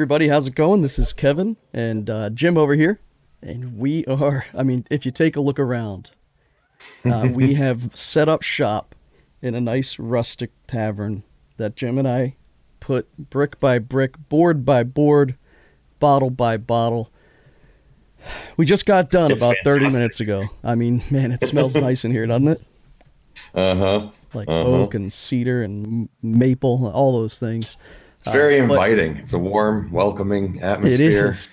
Everybody, how's it going? This is Kevin and uh, Jim over here, and we are. I mean, if you take a look around, uh, we have set up shop in a nice rustic tavern that Jim and I put brick by brick, board by board, bottle by bottle. We just got done It's about thirty minutes ago. I mean, man, it smells nice in here, doesn't it? Uh huh. Like Uh-huh. oak and cedar and maple, all those things. It's very Uh, but- inviting. It's a warm, welcoming atmosphere. is.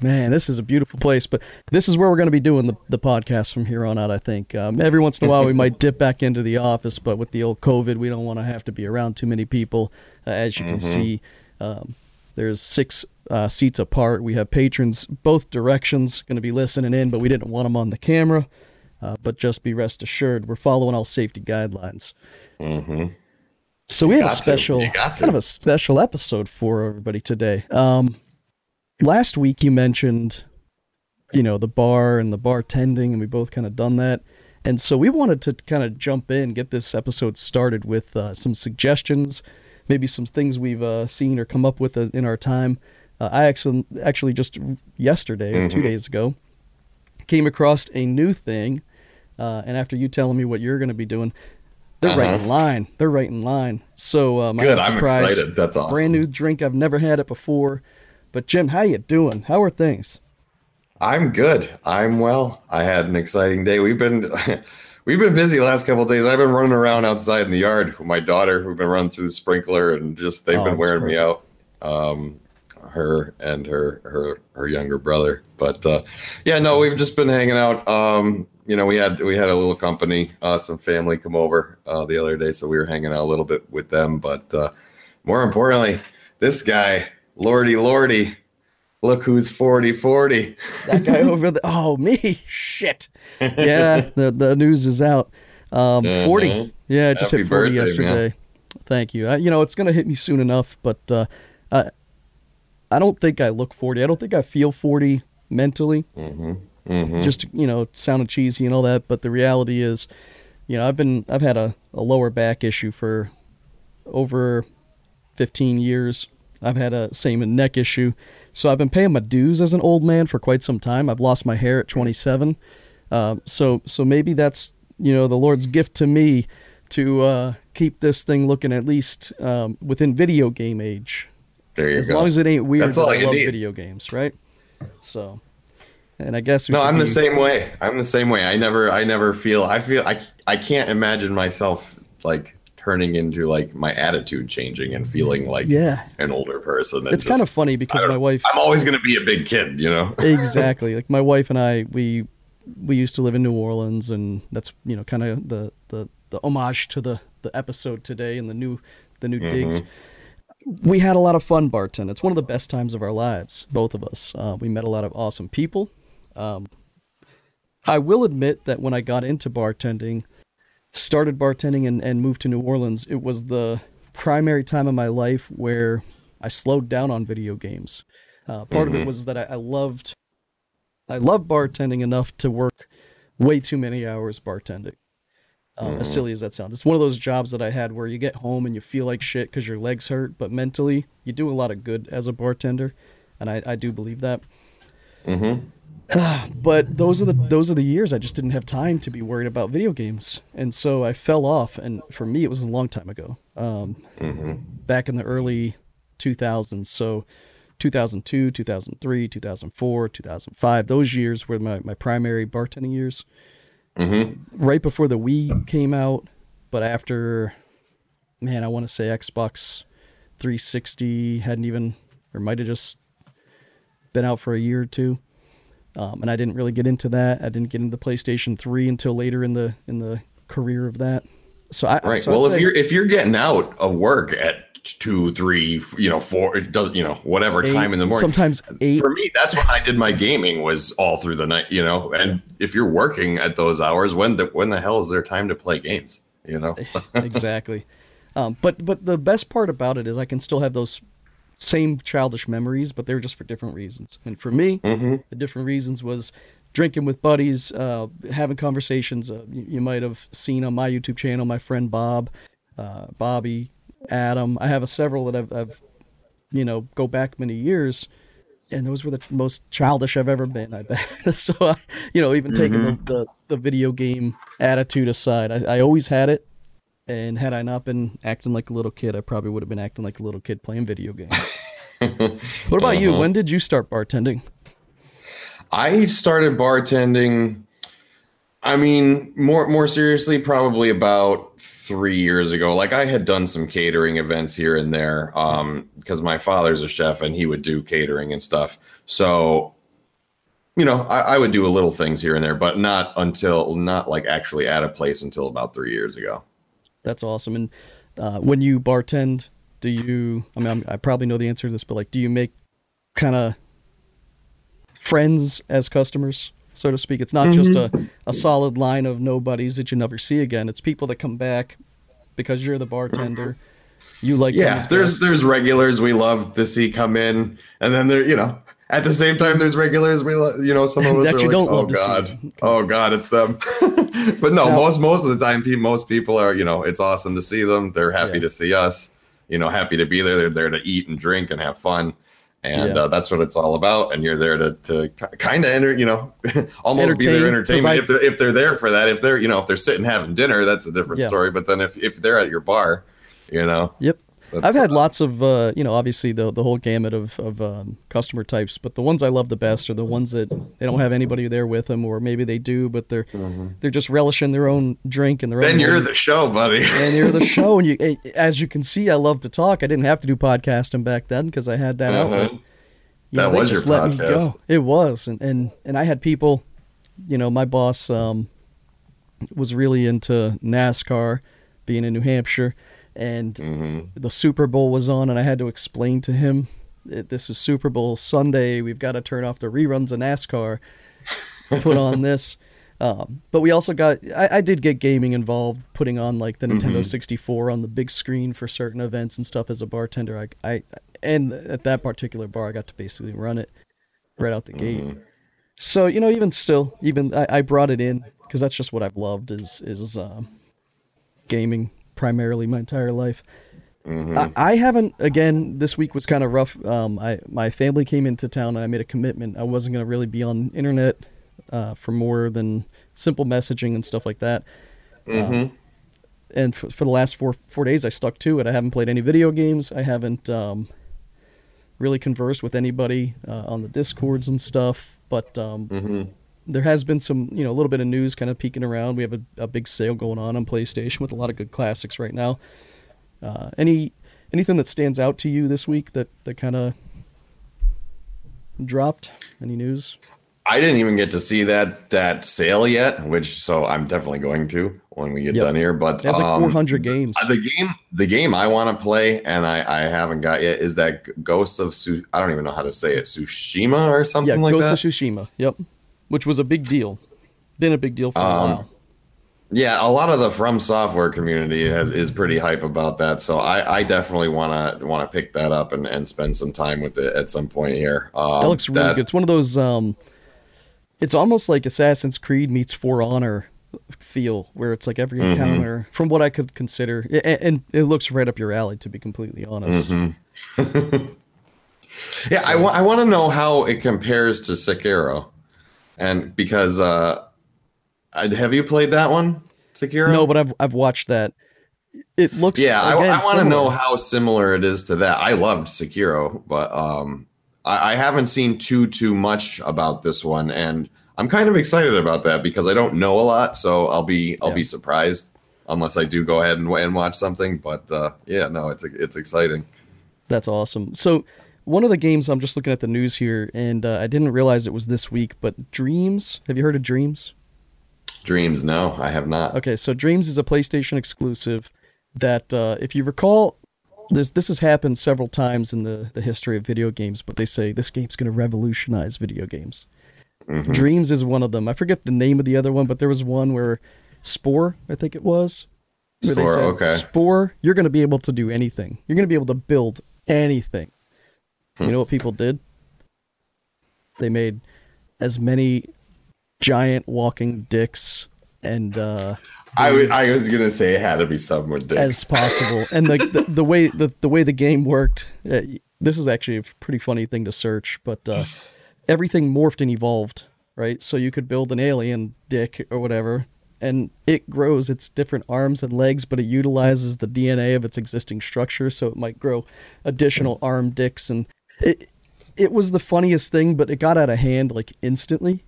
Man, this is a beautiful place, but this is where we're going to be doing the, the podcast from here on out, I think. Um, every once in a while, we might dip back into the office, but with the old COVID, we don't want to have to be around too many people. Uh, as you can see, um, there's six uh, seats apart. We have patrons both directions going to be listening in, but we didn't want them on the camera. Uh, but just be rest assured, we're following all safety guidelines. hmm So we have a special, You kind of a special episode for everybody today. Um, last week you mentioned, you know, the bar and the bartending, and we both kind of done that. And so we wanted to kind of jump in, get this episode started with uh, some suggestions, maybe some things we've uh, seen or come up with uh, in our time. Uh, I actually, actually just yesterday or two Mhm. days ago came across a new thing, uh, and after you telling me what you're going to be doing, they're right Uh-huh. in line. They're right in line. So um, I Good. I'm excited. That's awesome. Brand new drink. I've never had it before. But Jim, how you doing? How are things? I'm good. I'm well. I had an exciting day. We've been we've been busy the last couple of days. I've been running around outside in the yard with my daughter. We've been running through the sprinkler and just they've Oh, been wearing me out. Um, her and her her her younger brother. But uh, yeah, no, we've just been hanging out. Um, you know, we had we had a little company, uh, some family come over uh, the other day, so we were hanging out a little bit with them. But uh, more importantly, this guy, Lordy Lordy, look who's 40 40. That guy over there. Oh, me. Shit. Yeah, the the news is out. Um, Uh-huh. 40. Yeah, just Happy hit 40 birthday, yesterday. Thank you. I, you know, it's going to hit me soon enough, but uh, I, I don't think I look 40. I don't think I feel 40 mentally. Mm-hmm. Mm-hmm. just you know it sounded cheesy and all that but the reality is you know i've been i've had a, a lower back issue for over 15 years i've had a same neck issue so i've been paying my dues as an old man for quite some time i've lost my hair at 27 um, so so maybe that's you know the lord's gift to me to uh, keep this thing looking at least um, within video game age there you go. as go. long as it ain't weird That's all i love need. video games right so and i guess we no, I'm the same way. I'm the same way. I never, I never feel. I feel. I, I can't imagine myself like turning into like my attitude changing and feeling like yeah an older person. it's kind of funny because my wife I'm always gonna be a big kid, you know. exactly like my wife and i we we used to live in new orleans and that's you know kind of the the the homage to the the episode today and the new the new digs we had a lot of fun bartending it's one of the best times of our lives both of us uh, we met a lot of awesome people um, i will admit that when i got into bartending started bartending and, and moved to new orleans it was the primary time of my life where i slowed down on video games uh, part of it Mhm. was that I, I loved I love bartending enough to work way too many hours bartending. Um, As Mhm. silly as that sounds, it's one of those jobs that I had where you get home and you feel like shit because your legs hurt, but mentally you do a lot of good as a bartender, and I, I do believe that. Mm-hmm. but those are the those are the years I just didn't have time to be worried about video games, and so I fell off. And for me, it was a long time ago, um, Mm-hmm. back in the early 2000s. So 2002, 2003, 2004, 2005. Those years were my, my primary bartending years. Mm-hmm. Right before the Wii came out, but after, man, I want to say Xbox 360 hadn't even, or might have just been out for a year or two. Um, and I didn't really get into that. I didn't get into the PlayStation 3 until later in the in the career of that. So I Right. so well, if you're if you're getting out of work at two, three, you know, four, it does, you know, whatever eight, time in the morning. sometimes eight. For me, that's when I did my gaming was all through the night, you know. And if you're working at those hours, when the when the hell is there time to play games? You know. exactly. Um, but but the best part about it is I can still have those same childish memories, but they're just for different reasons. And for me, mm-hmm. the different reasons was drinking with buddies, uh, having conversations. Uh, you, you might have seen on my YouTube channel, my friend Bob, uh, Bobby, Adam. I have a, several that I've, I've you know, go back many years, and those were the most childish I've ever been. I bet. so, uh, you know, even taking Mm-hmm. the, the the video game attitude aside, I, I always had it. And had I not been acting like a little kid, I probably would have been acting like a little kid playing video games. what about you? Uh-huh. When did you start bartending? I started bartending. I mean, more more seriously, probably about three years ago. Like I had done some catering events here and there, um, because my father's a chef and he would do catering and stuff. So, you know, I, I would do a little things here and there, but not until not like actually at a place until about three years ago. That's awesome. And uh, when you bartend, do you? I mean, I'm, I probably know the answer to this, but like, do you make kind of friends as customers, so to speak? It's not just a, a solid line of nobodies that you never see again. It's people that come back because you're the bartender. You like Yeah, there's guests. there's regulars we love to see come in, and then there, you know, at the same time, there's regulars we, you know, some of us are like, oh god, oh god, it's them. but no, Now- most most of the time, most people are, you know, it's awesome to see them. They're happy Yeah. to see us. You know, happy to be there. They're there to eat and drink and have fun. And Yeah. uh, that's what it's all about. And you're there to, to kind of enter, you know, almost be their entertainment. provide- If they're if they're there for that, if they're you know if they're sitting having dinner, that's a different Yeah. story. But then if if they're at your bar, you know, Yep. That's, I've had lots of, uh, you know, obviously the the whole gamut of of um, customer types, but the ones I love the best are the ones that they don't have anybody there with them, or maybe they do, but they're they're just relishing their own drink and their Then own. you're moment. the show, buddy. and you're the show, and you, eh, as you can see, I love to talk. I didn't have to do podcasting back then because I had that outlet. Uh-huh. You That they was your just let me podcast. It was, and and and I had people, you know, my boss um, was really into NASCAR, being in New Hampshire, and hmm the Super Bowl was on, and I had to explain to him, "It- "This is Super Bowl Sunday. We've got to turn off the reruns of NASCAR, put on this." Um, but we also got, I, I did get gaming involved, putting on like the Nintendo Mhm. 64 on the big screen for certain events and stuff as a bartender. I, I, and at that particular bar, I got to basically run it right out the gate. Mhm. So you know, even still, even I, I brought it in because that's just what I've loved is is um, gaming primarily my entire life. Mhm. I, I haven't. Again, this week was kind of rough. Um, I my family came into town and I made a commitment. I wasn't going to really be on internet uh, for more than simple messaging and stuff like that. Mhm. And for, for the last four four days, I stuck to it. I haven't played any video games. I haven't um, really conversed with anybody uh, on the discords and stuff. But um, Mhm. There has been some, you know, a little bit of news kind of peeking around. We have a, a big sale going on on PlayStation with a lot of good classics right now. Uh, any anything that stands out to you this week that that kind of dropped? Any news? I didn't even get to see that that sale yet, which so I'm definitely going to when we get Yep. done here. But It has like um, 400 games. The game, the game I want to play and I, I haven't got yet is that Ghost of Su. I don't even know how to say it, Tsushima or Yeah, something like Ghost that. Ghost of Tsushima. Yep, which was a big deal. Been a big deal for a Um, while. Yeah, a lot of the From Software community has, is pretty hype about that. So I, I definitely want to want to pick that up and, and spend some time with it at some point here. Um, That looks really good. It's one of those. Um, it's almost like Assassin's Creed meets For Honor feel, where it's like every Mhm. encounter, from what I could consider, a- and it looks right up your alley. To be completely honest, Mhm. yeah, I wa- I want to know how it compares to Sekiro, and because uh, have you played that one, Sekiro? no, but I've I've watched that. It looks Yeah, I, again, I want to know how similar it is to that. I loved Sekiro, but um, I, I haven't seen too too much about this one, and I'm kind of excited about that because I don't know a lot, so I'll be I'll Yeah. be surprised unless I do go ahead and, and watch something. But uh, yeah, no, it's it's exciting. That's awesome. So one of the games I'm just looking at the news here, and uh, I didn't realize it was this week. But Dreams, have you heard of Dreams? Dreams, no, I have not. Okay, so Dreams is a PlayStation exclusive that, uh, if you recall, this this has happened several times in the, the history of video games, but they say this game's going to revolutionize video games. Mhm. Dreams is one of them. I forget the name of the other one, but there was one where Spore, I think it was. Spore, said, okay. Spore, you're going to be able to do anything. You're going to be able to build anything. Hmm. You know what people did? They made as many giant walking dicks and uh, I was I was gonna say it had to be something with dicks. as possible. And the, the the way the the way the game worked, uh, this is actually a pretty funny thing to search, but uh, everything morphed and evolved, right? So you could build an alien dick or whatever, and it grows its different arms and legs, but it utilizes the DNA of its existing structure, so it might grow additional arm dicks, and it it was the funniest thing, but it got out of hand like instantly.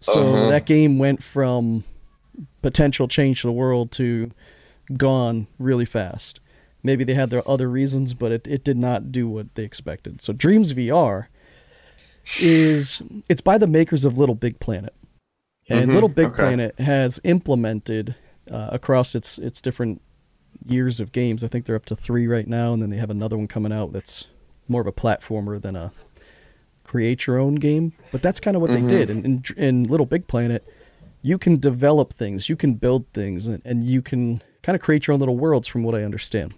So Uh-huh. that game went from potential change to the world to gone really fast. Maybe they had their other reasons, but it, it did not do what they expected. So Dreams VR is it's by the makers of Little Big Planet. And Mhm, Little Big okay. Planet has implemented uh, across its its different years of games. I think they're up to 3 right now and then they have another one coming out that's more of a platformer than a create your own game. But that's kind of what Mhm. they did. And in, in Little Big Planet, you can develop things, you can build things, and, and you can kind of create your own little worlds, from what I understand.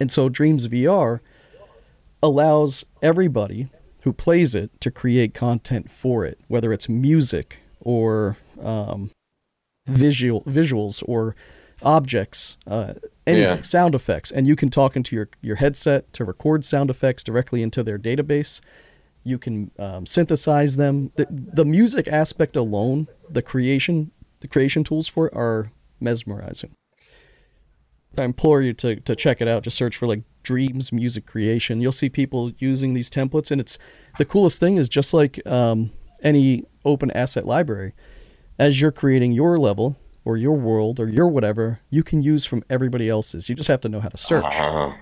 And so Dreams VR allows everybody who plays it to create content for it, whether it's music or um, visual visuals or objects, uh, anything, Yeah. sound effects, and you can talk into your your headset to record sound effects directly into their database. You can um, synthesize them. The, the music aspect alone, the creation, the creation tools for it are mesmerizing. I implore you to, to check it out. Just search for like dreams music creation. You'll see people using these templates, and it's the coolest thing is just like um, any open asset library. As you're creating your level or your world or your whatever, you can use from everybody else's. You just have to know how to search. Uh-huh.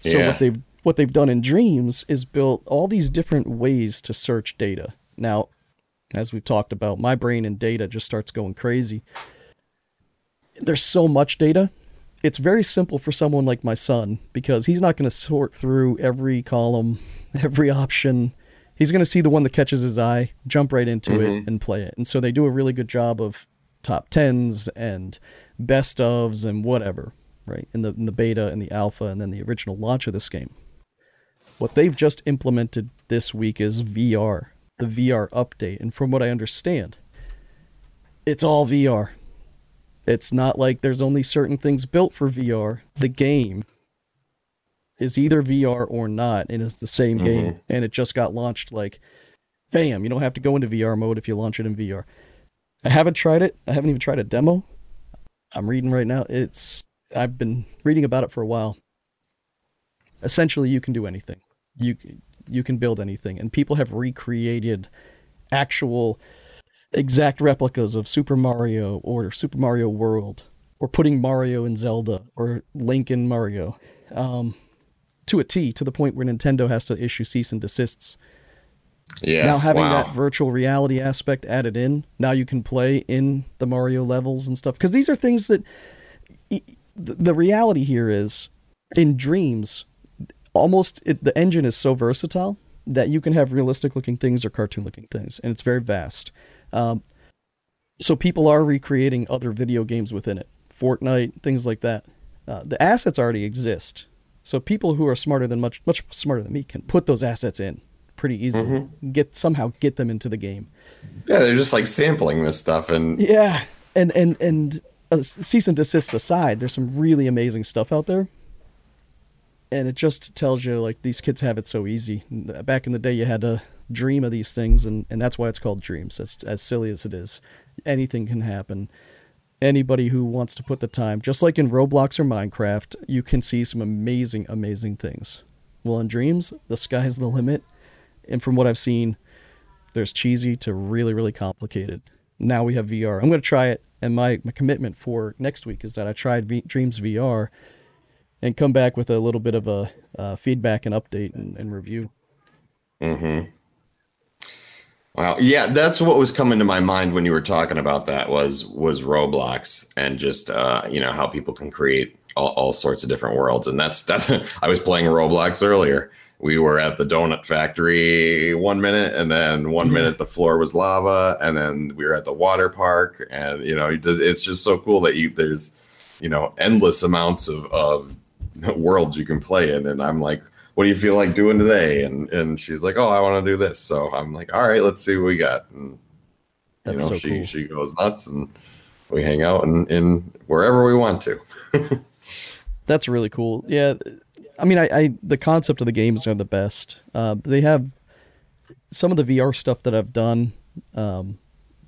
So what they've what they've done in Dreams is built all these different ways to search data. Now, as we've talked about, my brain and data just starts going crazy. There's so much data. It's very simple for someone like my son because he's not going to sort through every column, every option. He's going to see the one that catches his eye, jump right into it, and play it. And so they do a really good job of top tens and best ofs and whatever, right? In the in the beta and the alpha and then the original launch of this game. What they've just implemented this week is VR, the VR update, and from what I understand, it's all VR. It's not like there's only certain things built for VR. The game is either VR or not, and it's the same mm-hmm. game, and it just got launched like bam, you don't have to go into VR mode if you launch it in VR. I haven't tried it. I haven't even tried a demo. I'm reading right now. It's I've been reading about it for a while. Essentially, you can do anything. You you can build anything, and people have recreated actual exact replicas of Super Mario or Super Mario World, or putting Mario in Zelda or Link in Mario, um, to a T, to the point where Nintendo has to issue cease and desists Yeah. now having wow. that virtual reality aspect added in now you can play in the mario levels and stuff because these are things that the the reality here is in dreams almost it, the engine is so versatile that you can have realistic looking things or cartoon looking things and it's very vast um, so people are recreating other video games within it fortnite things like that uh, the assets already exist so people who are smarter than much much smarter than me can put those assets in pretty easily get somehow get them into the game. Yeah, they're just like sampling this stuff and yeah and and and uh, cease and desist aside there's some really amazing stuff out there. And it just tells you like these kids have it so easy. Back in the day you had to dream of these things and and that's why it's called dreams. As as silly as it is. Anything can happen. Anybody who wants to put the time just like in roblox or minecraft you can see some amazing amazing things. Well in dreams the sky's the limit and from what i've seen there's cheesy to really really complicated now we have vr i'm going to try it and my, my commitment for next week is that i tried v- dreams vr and come back with a little bit of a uh, feedback and update and, and review Mm-hmm. Wow. Yeah, that's what was coming to my mind when you were talking about that was was Roblox and just uh, you know how people can create all, all sorts of different worlds. And that's that I was playing Roblox earlier. We were at the donut factory one minute, and then one minute the floor was lava, and then we were at the water park, and you know it's just so cool that you there's you know endless amounts of of worlds you can play in, and I'm like, what do you feel like doing today? And and she's like, oh, I want to do this. So I'm like, all right, let's see what we got. And you That's know, so she cool. she goes nuts, and we hang out in, in wherever we want to. That's really cool. Yeah, I mean, I, I the concept of the games are the best. Uh, they have some of the VR stuff that I've done. Um,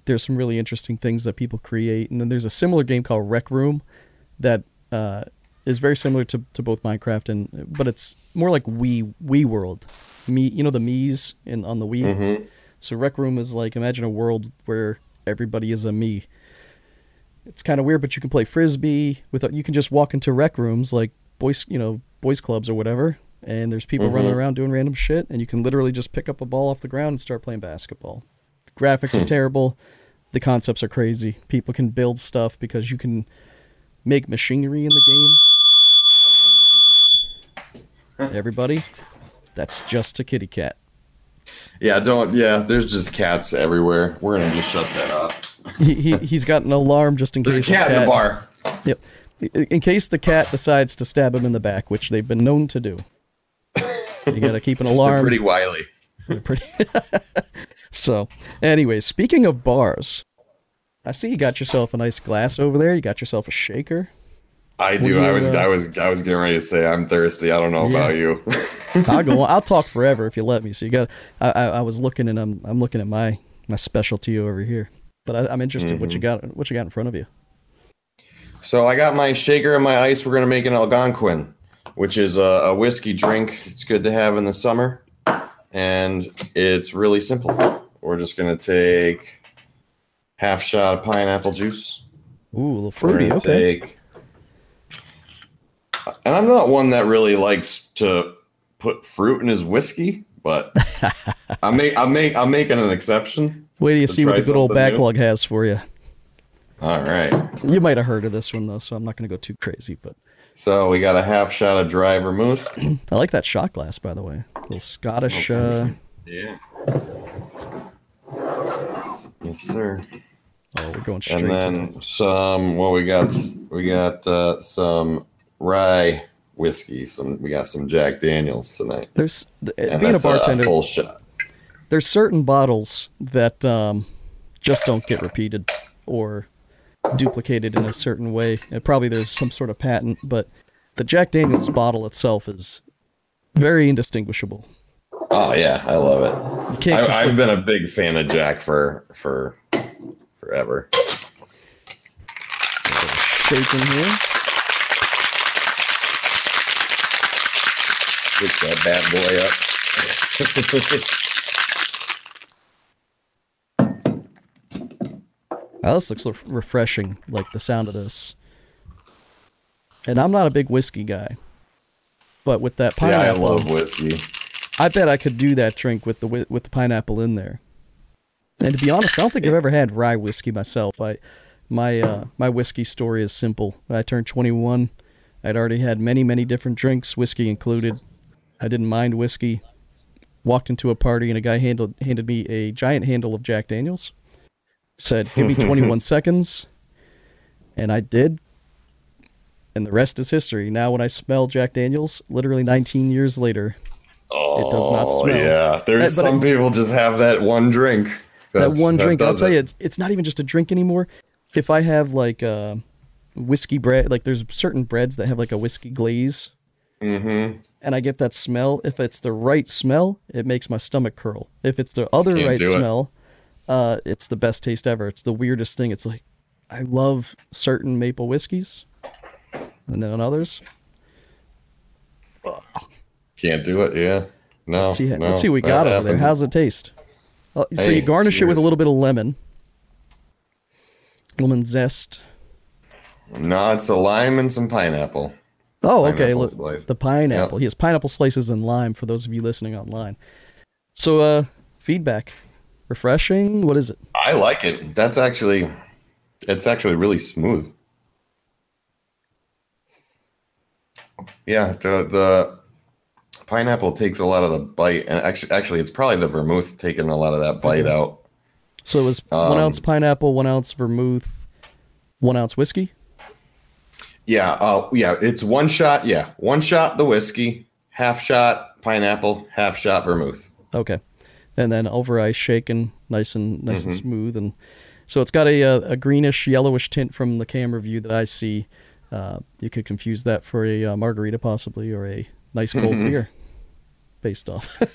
there's some really interesting things that people create, and then there's a similar game called Rec Room that uh, is very similar to, to both Minecraft and but it's more like Wii Wii World. Me, you know the Mii's in on the Wii. Mm-hmm. So Rec Room is like imagine a world where everybody is a me. It's kind of weird, but you can play frisbee with. You can just walk into rec rooms like boys, you know, boys clubs or whatever, and there's people running Mhm. around doing random shit, and you can literally just pick up a ball off the ground and start playing basketball. The graphics are terrible. The concepts are crazy. People can build stuff because you can make machinery in the game. Everybody, that's just a kitty cat. Yeah, don't. Yeah, there's just cats everywhere. We're gonna just shut that off. He, he he's got an alarm just in case. There's a his cat in the bar. Yep. In case the cat decides to stab him in the back, which they've been known to do. You gotta keep an alarm. They're pretty wily. They're pretty- so, anyways, speaking of bars, I see you got yourself a nice glass over there. You got yourself a shaker. I What do. I was. uh, I was. I was getting ready to say I'm thirsty. I don't know Yeah. about you. I'll go. I'll talk forever if you let me. So you got. I, I, I was looking and I'm I'm looking at my my specialty over here. But I, I'm interested what you got what you got in front of you. So I got my shaker and my ice. We're gonna make an Algonquin, which is a, a whiskey drink. It's good to have in the summer, and it's really simple. We're just gonna take half shot of pineapple juice. Ooh, a little fruity. Okay. take- and I'm not one that really likes to put fruit in his whiskey, but I'm make I'm make I'm making an exception. Wait till you see what the good old something new. backlog has for you. All right. You might have heard of this one though, so I'm not going to go too crazy. But So we got a half shot of dry vermouth. I like that shot glass, by the way. A little Scottish. Oh, Uh, Yeah. Yes, sir. oh, we're going straight And then some. Well, we got we got uh, some rye whiskey. Some we got some Jack Daniels tonight. There's And being a bartender. full shot. there's certain bottles that um, just don't get repeated or duplicated in a certain way. And probably there's some sort of patent, but the Jack Daniels bottle itself is very indistinguishable. Oh yeah, I love it. I, I've been a big fan of Jack for for forever. shaking here. Get that bad boy up. Wow, this looks refreshing, like the sound of this. And I'm not a big whiskey guy, but with that See, I love whiskey. I bet I could do that drink with the with the pineapple in there. And to be honest, I don't think I've ever had rye whiskey myself. I my uh, my whiskey story is simple. When I turned 21, I'd already had many many different drinks, whiskey included. I didn't mind whiskey. Walked into a party and a guy handled, handed me a giant handle of Jack Daniels. Said, "Give me 21 seconds," and I did. And the rest is history. Now, when I smell Jack Daniels, literally 19 years later, Oh, does not smell. Yeah, there's but some people just have that one drink. that one drink i'll tell it. you it's, it's not even just a drink anymore if i have like uh whiskey bread like there's certain breads that have like a whiskey glaze mm-hmm. and i get that smell if it's the right smell it makes my stomach curl if it's the other right it. smell uh it's the best taste ever it's the weirdest thing it's like i love certain maple whiskeys and then on others Can't do it. Yeah. No. let's see, no, let's see what we got over there how's it taste Uh, so you garnish it with a little bit of lemon lemon zest No, it's a lime and some pineapple. Oh, okay. Pineapple Look, the pineapple. He has pineapple slices and lime for those of you listening online. So, uh, feedback. Refreshing. What is it? I like it. That's actually, it's actually really smooth. Yeah, the the pineapple takes a lot of the bite, and actually, actually, it's probably the vermouth taking a lot of that bite out. So it was one Um, ounce pineapple, one ounce vermouth, one ounce whiskey. Yeah, uh, yeah, it's one shot. Yeah, one shot the whiskey, half shot pineapple, half shot vermouth. Okay, and then over ice, shaken, nice and nice and Mhm. smooth. And So it's got a, a, a greenish yellowish tint from the camera view that I see. Uh, you could confuse that for a uh, margarita possibly or a nice cold Mhm. beer based off.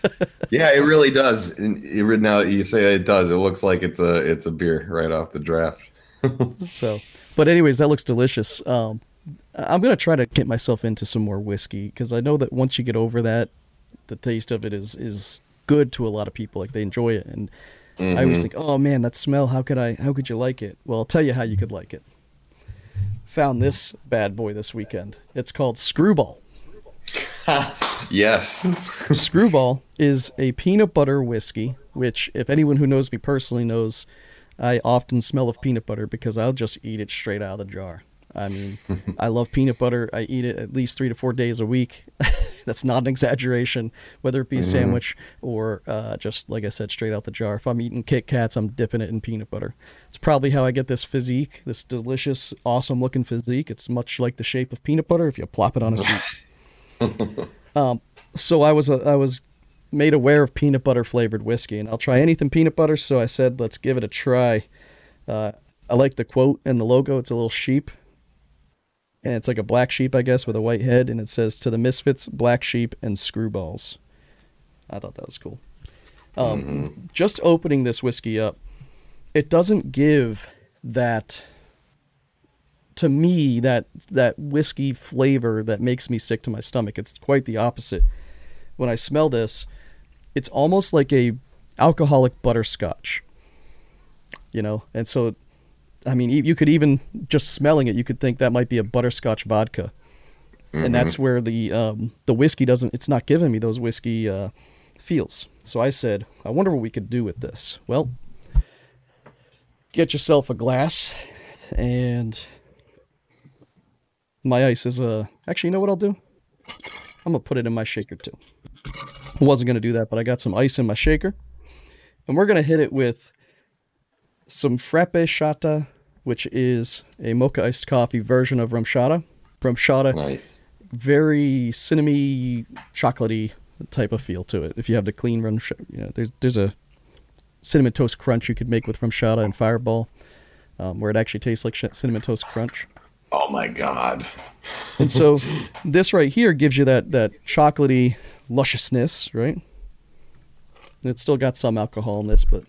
Yeah, it really does. And it, now you say it does, it looks like it's a it's a beer right off the draft. so, but anyways, that looks delicious. Um, I'm gonna try to get myself into some more whiskey because I know that once you get over that, the taste of it is is good to a lot of people. Like they enjoy it, and I always think, mm-hmm. oh man, that smell. How could I? How could you like it? Well, I'll tell you how you could like it. Found this bad boy this weekend. It's called Screwball. yes. Screwball is a peanut butter whiskey, which, if anyone who knows me personally knows, I often smell of peanut butter because I'll just eat it straight out of the jar. I mean, I love peanut butter. I eat it at least three to four days a week. That's not an exaggeration, whether it be a sandwich or uh, just, like I said, straight out the jar. If I'm eating Kit Kats, I'm dipping it in peanut butter. It's probably how I get this physique, this delicious, awesome looking physique. It's much like the shape of peanut butter if you plop it on a seat. Um, so I was uh, I was made aware of peanut butter flavored whiskey, and I'll try anything peanut butter. So I said, let's give it a try. Uh, I like the quote and the logo. It's a little sheep, and it's like a black sheep, I guess, with a white head, and it says "To the Misfits, Black Sheep, and Screwballs." I thought that was cool. Um, Just opening this whiskey up, it doesn't give that to me that that whiskey flavor that makes me sick to my stomach. It's quite the opposite. When I smell this, it's almost like a alcoholic butterscotch. You know, and so, I mean, you could even just smelling it, you could think that might be a butterscotch vodka, and that's where the um, the whiskey doesn't. It's not giving me those whiskey uh, feels. So I said, I wonder what we could do with this. Well, get yourself a glass, and my ice is uh actually you know what I'll do? I'm gonna put it in my shaker too. I wasn't gonna do that, but I got some ice in my shaker. And we're gonna hit it with some FrappaChata, which is a mocha iced coffee version of RumChata. Rum shata, Nice. very cinnamony, chocolatey type of feel to it. If you have the clean rum, you know, there's there's a cinnamon toast crunch you could make with RumChata and Fireball, um, where it actually tastes like cinnamon toast crunch. Oh my god. And so this right here gives you that that chocolatey lusciousness, right? It's still got some alcohol in this, but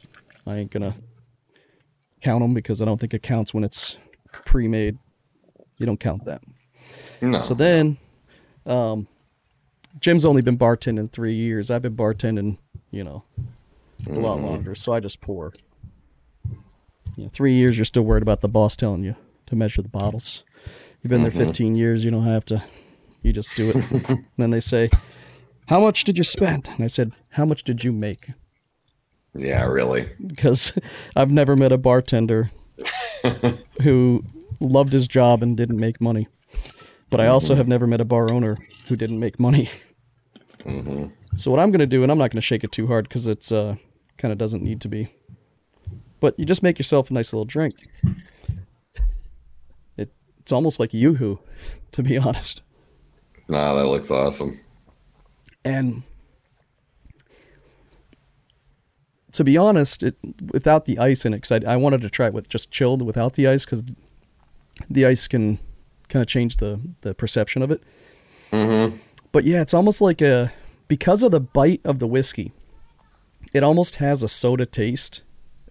I ain't gonna count them because I don't think it counts when it's pre-made. You don't count that. No. So then, um, Jim's only been bartending three years. I've been bartending, you know, a lot longer. So I just pour. You know, three years, you're still worried about the boss telling you to measure the bottles. You've been there 15 years, you don't have to. You just do it. then they say, "How much did you spend?" And I said, "How much did you make?" Yeah, really. Because I've never met a bartender who loved his job and didn't make money. But I also have never met a bar owner who didn't make money. So what I'm going to do, and I'm not going to shake it too hard because it's uh, kind of doesn't need to be. But you just make yourself a nice little drink. It it's almost like yoo-hoo, to be honest. Nah, that looks awesome. And to be honest, it without the ice in it, because I, I wanted to try it with just chilled without the ice, because the ice can kind of change the the perception of it. Mm-hmm. But yeah, it's almost like a because of the bite of the whiskey, it almost has a soda taste.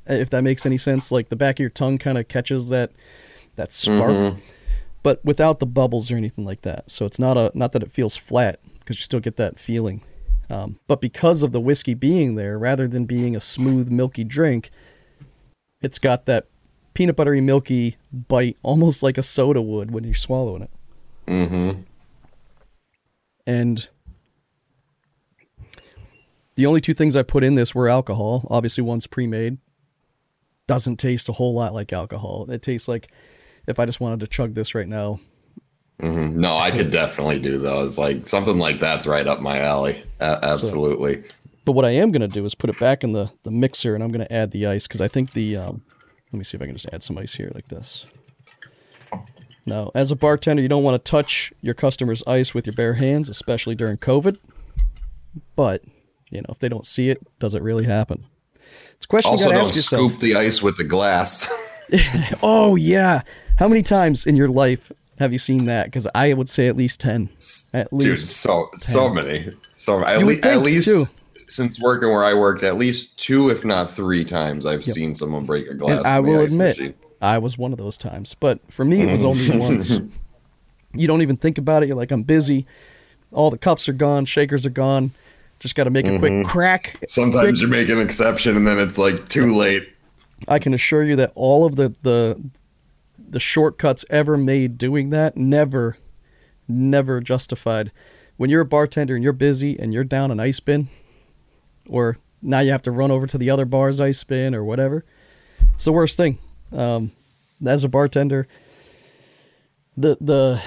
If that makes any sense, like the back of your tongue kind of catches that that spark, but without the bubbles or anything like that. So it's not a not that it feels flat because you still get that feeling. Um, but because of the whiskey being there, rather than being a smooth milky drink, it's got that peanut buttery milky bite, almost like a soda would when you're swallowing it. Mm-hmm. and the only two things I put in this were alcohol. Obviously, one's pre-made. Doesn't taste a whole lot like alcohol. It tastes like if I just wanted to chug this right now. Mm-hmm. No, I could definitely do those. Like something like that's right up my alley. Absolutely. But what I am gonna do is put it back in the the mixer, and I'm gonna add the ice because I think the um, let me see if I can just add some ice here like this. Now, as a bartender, you don't want to touch your customer's ice with your bare hands, especially during COVID. But you know, if they don't see it, does it really happen? It's a question also, you gotta don't ask yourself. scoop the ice with the glass. oh yeah. How many times in your life have you seen that? Because I would say at least ten. At least, dude. So 10. so many. So at, le- at least too. since working where I worked, at least two, if not three times, I've yep. seen someone break a glass. And I will admit, machine. I was one of those times. But for me, it was only once. You don't even think about it. You're like, I'm busy. All the cups are gone. Shakers are gone. Just got to make a mm-hmm. quick crack. Sometimes quick. you make an exception, and then it's like too late. I can assure you that all of the the the shortcuts ever made doing that never, never justified. When you're a bartender and you're busy and you're down an ice bin, or now you have to run over to the other bar's ice bin or whatever, it's the worst thing. Um, as a bartender, the the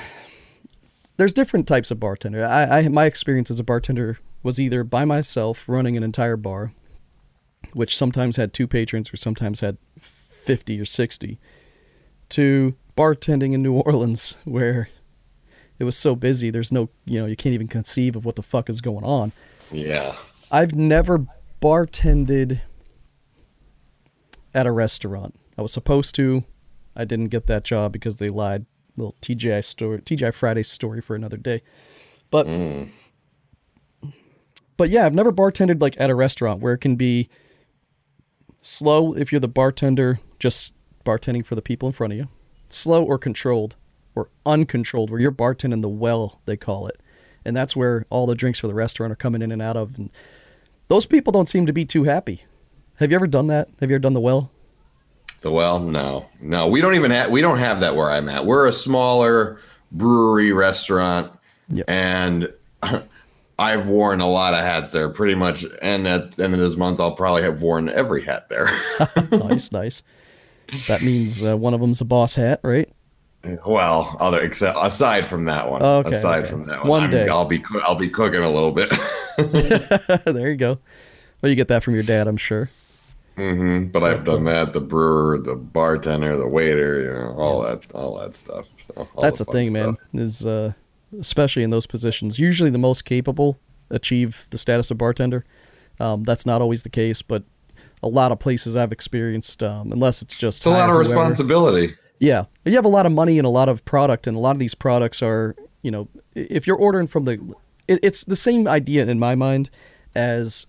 there's different types of bartender. I, I my experience as a bartender was either by myself running an entire bar, which sometimes had two patrons or sometimes had fifty or sixty, to bartending in New Orleans where it was so busy. There's no you know you can't even conceive of what the fuck is going on. Yeah, I've never bartended at a restaurant. I was supposed to. I didn't get that job because they lied little TGI story, TGI Friday story for another day. But mm. but yeah, I've never bartended like at a restaurant where it can be slow if you're the bartender, just bartending for the people in front of you. Slow or controlled or uncontrolled, where you're bartending the well, they call it. And that's where all the drinks for the restaurant are coming in and out of. And those people don't seem to be too happy. Have you ever done that? Have you ever done the well? The well, no, no, we don't even have we don't have that where I'm at. We're a smaller brewery restaurant, yep. and I've worn a lot of hats there, pretty much. And at the end of this month, I'll probably have worn every hat there. nice, nice. That means uh, one of them's a boss hat, right? Well, other except aside from that one, okay, aside okay. from that one, one day. I'll be I'll be cooking a little bit. there you go. Well, you get that from your dad, I'm sure. Mm-hmm. But I've done that. The brewer, the bartender, the waiter, you know, all yeah. that, all that stuff. So That's the, the thing, stuff. man. Is uh, especially in those positions, usually the most capable achieve the status of bartender. Um, that's not always the case, but a lot of places I've experienced, um, unless it's just it's a lot of responsibility. Yeah, you have a lot of money and a lot of product, and a lot of these products are, you know, if you're ordering from the, it, it's the same idea in my mind as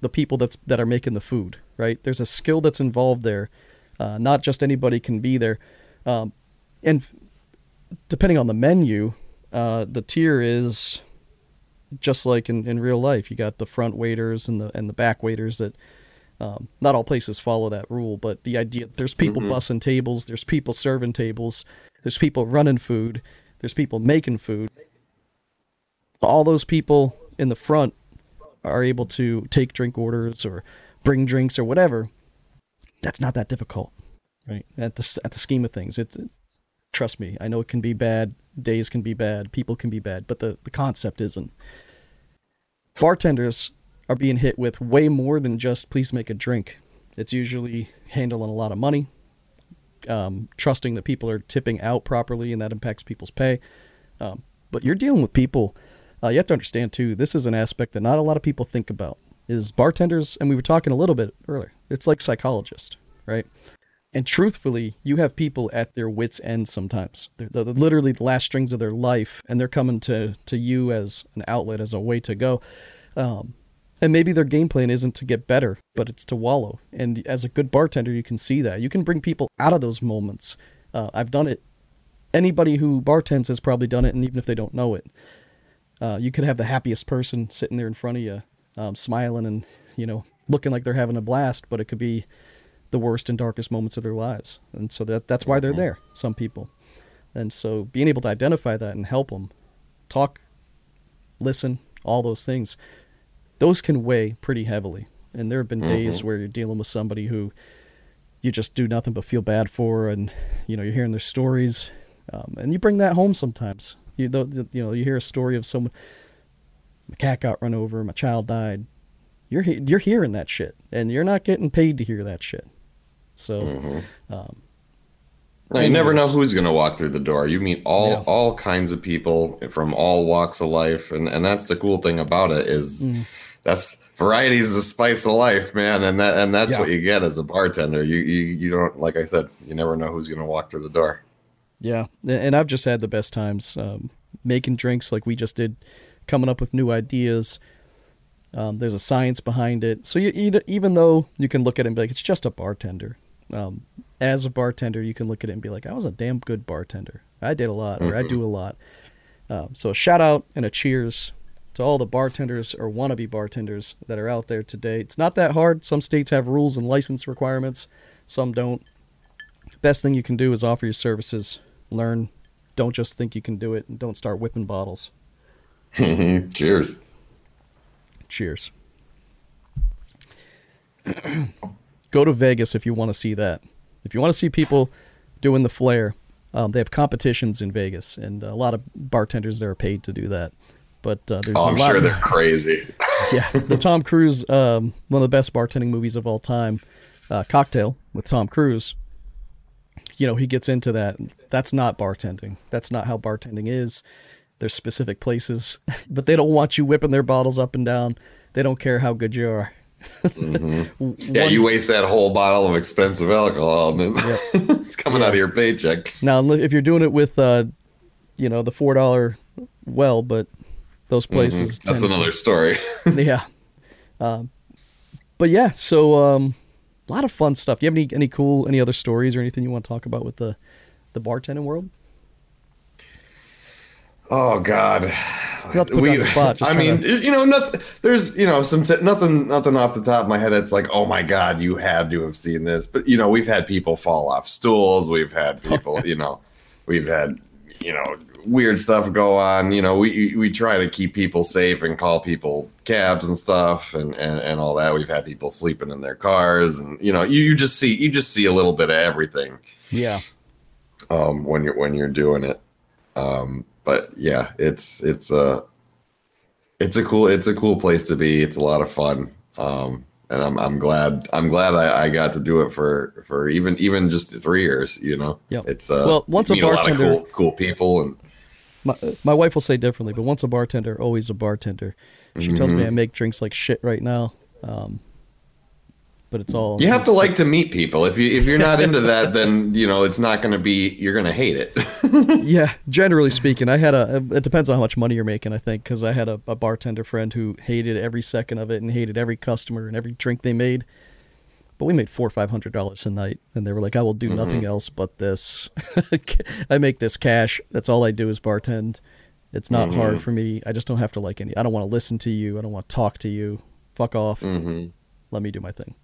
the people that's that are making the food right? There's a skill that's involved there. Uh, not just anybody can be there. Um, and depending on the menu, uh, the tier is just like in, in real life. You got the front waiters and the and the back waiters that um, not all places follow that rule, but the idea there's people mm-hmm. bussing tables, there's people serving tables, there's people running food, there's people making food. All those people in the front are able to take drink orders or bring drinks or whatever, that's not that difficult, right? At the at the scheme of things, it's it, trust me, I know it can be bad. Days can be bad. People can be bad, but the the concept isn't. Bartenders are being hit with way more than just please make a drink. It's usually handling a lot of money, um, trusting that people are tipping out properly, and that impacts people's pay. Um, but you're dealing with people. Uh, you have to understand too. This is an aspect that not a lot of people think about is bartenders, and we were talking a little bit earlier. It's like psychologists, right? And truthfully, you have people at their wits' end sometimes. They're, they're, literally the last strings of their life, and they're coming to to you as an outlet, as a way to go. Um, and maybe their game plan isn't to get better, but it's to wallow. And as a good bartender, you can see that. You can bring people out of those moments. Uh, I've done it. Anybody who bartends has probably done it, and even if they don't know it, uh, you could have the happiest person sitting there in front of you, um, smiling and you know looking like they're having a blast, but it could be the worst and darkest moments of their lives, and so that that's why they're mm-hmm. there. Some people, and so being able to identify that and help them, talk, listen, all those things, those can weigh pretty heavily. And there have been mm-hmm. days where you're dealing with somebody who you just do nothing but feel bad for, and you know you're hearing their stories, um, and you bring that home sometimes. You know, you know, you hear a story of someone my cat got run over, my child died. You're you're hearing that shit, and you're not getting paid to hear that shit. So, mm-hmm. um, you never know who's going to walk through the door. You meet all yeah. all kinds of people from all walks of life, and and that's the cool thing about it is. Mm. That's variety is the spice of life, man, and that and that's Yeah. what you get as a bartender. You you you don't like I said, you never know who's gonna walk through the door. Yeah, and I've just had the best times um, making drinks like we just did, coming up with new ideas. Um, there's a science behind it, so you, you even though you can look at it and be like it's just a bartender. Um, as a bartender, you can look at it and be like, I was a damn good bartender. I did a lot, or I do a lot. Um, so a shout out and a cheers to all the bartenders or wannabe bartenders that are out there today. It's not that hard. Some states have rules and license requirements, some don't. Best thing you can do is offer your services, learn. Don't just think you can do it, and don't start whipping bottles. Cheers. Cheers. Go to Vegas if you want to see that. If you want to see people doing the flair, um, they have competitions in Vegas, and a lot of bartenders there are paid to do that. But uh, there's Oh, a I'm lot sure they're crazy. yeah, the Tom Cruise, um, one of the best bartending movies of all time, uh, Cocktail with Tom Cruise. You know, he gets into that. That's not bartending. That's not how bartending is. There's specific places, but they don't want you whipping their bottles up and down. They don't care how good you are. Yeah, you waste that whole bottle of expensive alcohol, and then it's coming out of your paycheck. Now, if you're doing it with, uh, you know, the four dollar well, but those places. That's tend to- another story. yeah. Um, but yeah, so um, a lot of fun stuff. Do you have any any cool any other stories or anything you want to talk about with the the bartending world? Oh God. Not to put you on the spot, I mean, you know, nothing. There's, you know, some t- nothing, nothing off the top of my head. That's like, oh my God, you had to have seen this. But you know, we've had people fall off stools. We've had people, you know, we've had, you know, weird stuff go on. You know, we we try to keep people safe and call people cabs and stuff and and, and all that. We've had people sleeping in their cars, and you know, you, you just see you just see a little bit of everything Yeah. um, when you're when you're doing it. Um, but yeah, it's it's a it's a cool it's a cool place to be. It's a lot of fun, um, and I'm I'm glad I'm glad I, I got to do it for for even even just three years. You know, yeah. It's uh, Well, once a meet lot of bartender- cool, cool people, and My, my wife will say differently, but once a bartender, always a bartender. She tells Mm-hmm. me I make drinks like shit right now. Um, but it's all you have to like to meet people. If you if you're not into that, then you know it's not going to be. You're going to hate it. Yeah, generally speaking, I had a. It depends on how much money you're making, I think, because I had a, a bartender friend who hated every second of it and hated every customer and every drink they made. But we made four or five hundred dollars a night, and they were like, "I will do nothing else but this. I make this cash. That's all I do is bartend. It's not hard for me. I just don't have to like any. I don't want to listen to you. I don't want to talk to you. Fuck off. hmm Let me do my thing."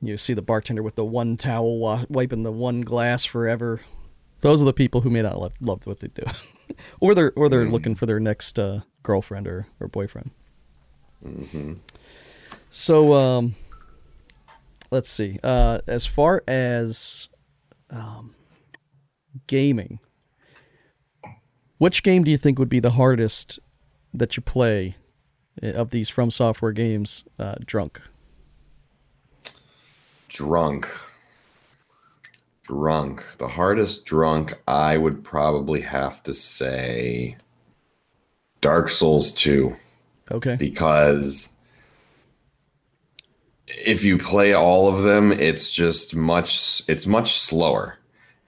You see the bartender with the one towel wa- wiping the one glass forever. Those are the people who may not love, love what they do, or they're or they're looking for their next uh, girlfriend or, or boyfriend. So, um, let's see. Uh, as far as um, gaming, which game do you think would be the hardest that you play uh, of these From Software games? Uh, drunk. Drunk. Drunk. The hardest drunk, I would probably have to say Dark Souls 2 Okay. because if you play all of them, it's just much it's much slower.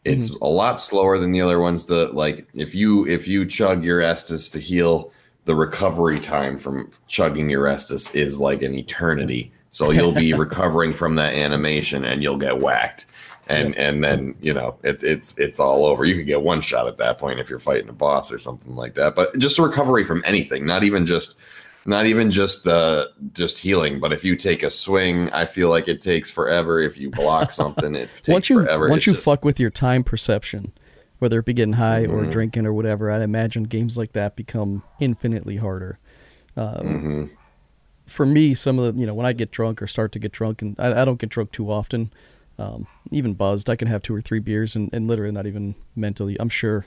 It's mm-hmm. a lot slower than the other ones that like if you if you chug your Estus to heal, the recovery time from chugging your Estus is like an eternity. So you'll be recovering from that animation and you'll get whacked. And and then, you know, it's it's it's all over. You could get one shot at that point if you're fighting a boss or something like that. But just a recovery from anything, not even just not even just uh just healing but if you take a swing i feel like it takes forever if you block something it takes once you forever once It's you just- fuck with your time perception, whether it be getting high or Mm-hmm. drinking or whatever, I'd imagine games like that become infinitely harder. Um, Mm-hmm. For me, some of the you know when I get drunk or start to get drunk, and I, I don't get drunk too often, um, even buzzed, I can have two or three beers and, and literally not even mentally. I'm sure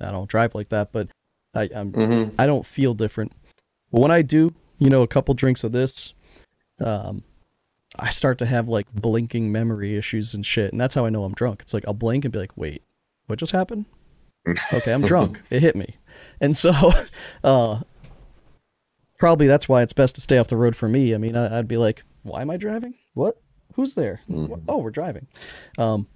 I don't drive like that, but I I'm Mhm. I don't feel different. But when I do, you know, a couple drinks of this, um, I start to have like blinking memory issues and shit, and that's how I know I'm drunk. It's like I'll blink and be like, "Wait, what just happened?" okay, I'm drunk. It hit me, and so, uh, probably that's why it's best to stay off the road for me. I mean, I, would be like, why am I driving? What? Who's there? Mm-hmm. Oh, we're driving. Um,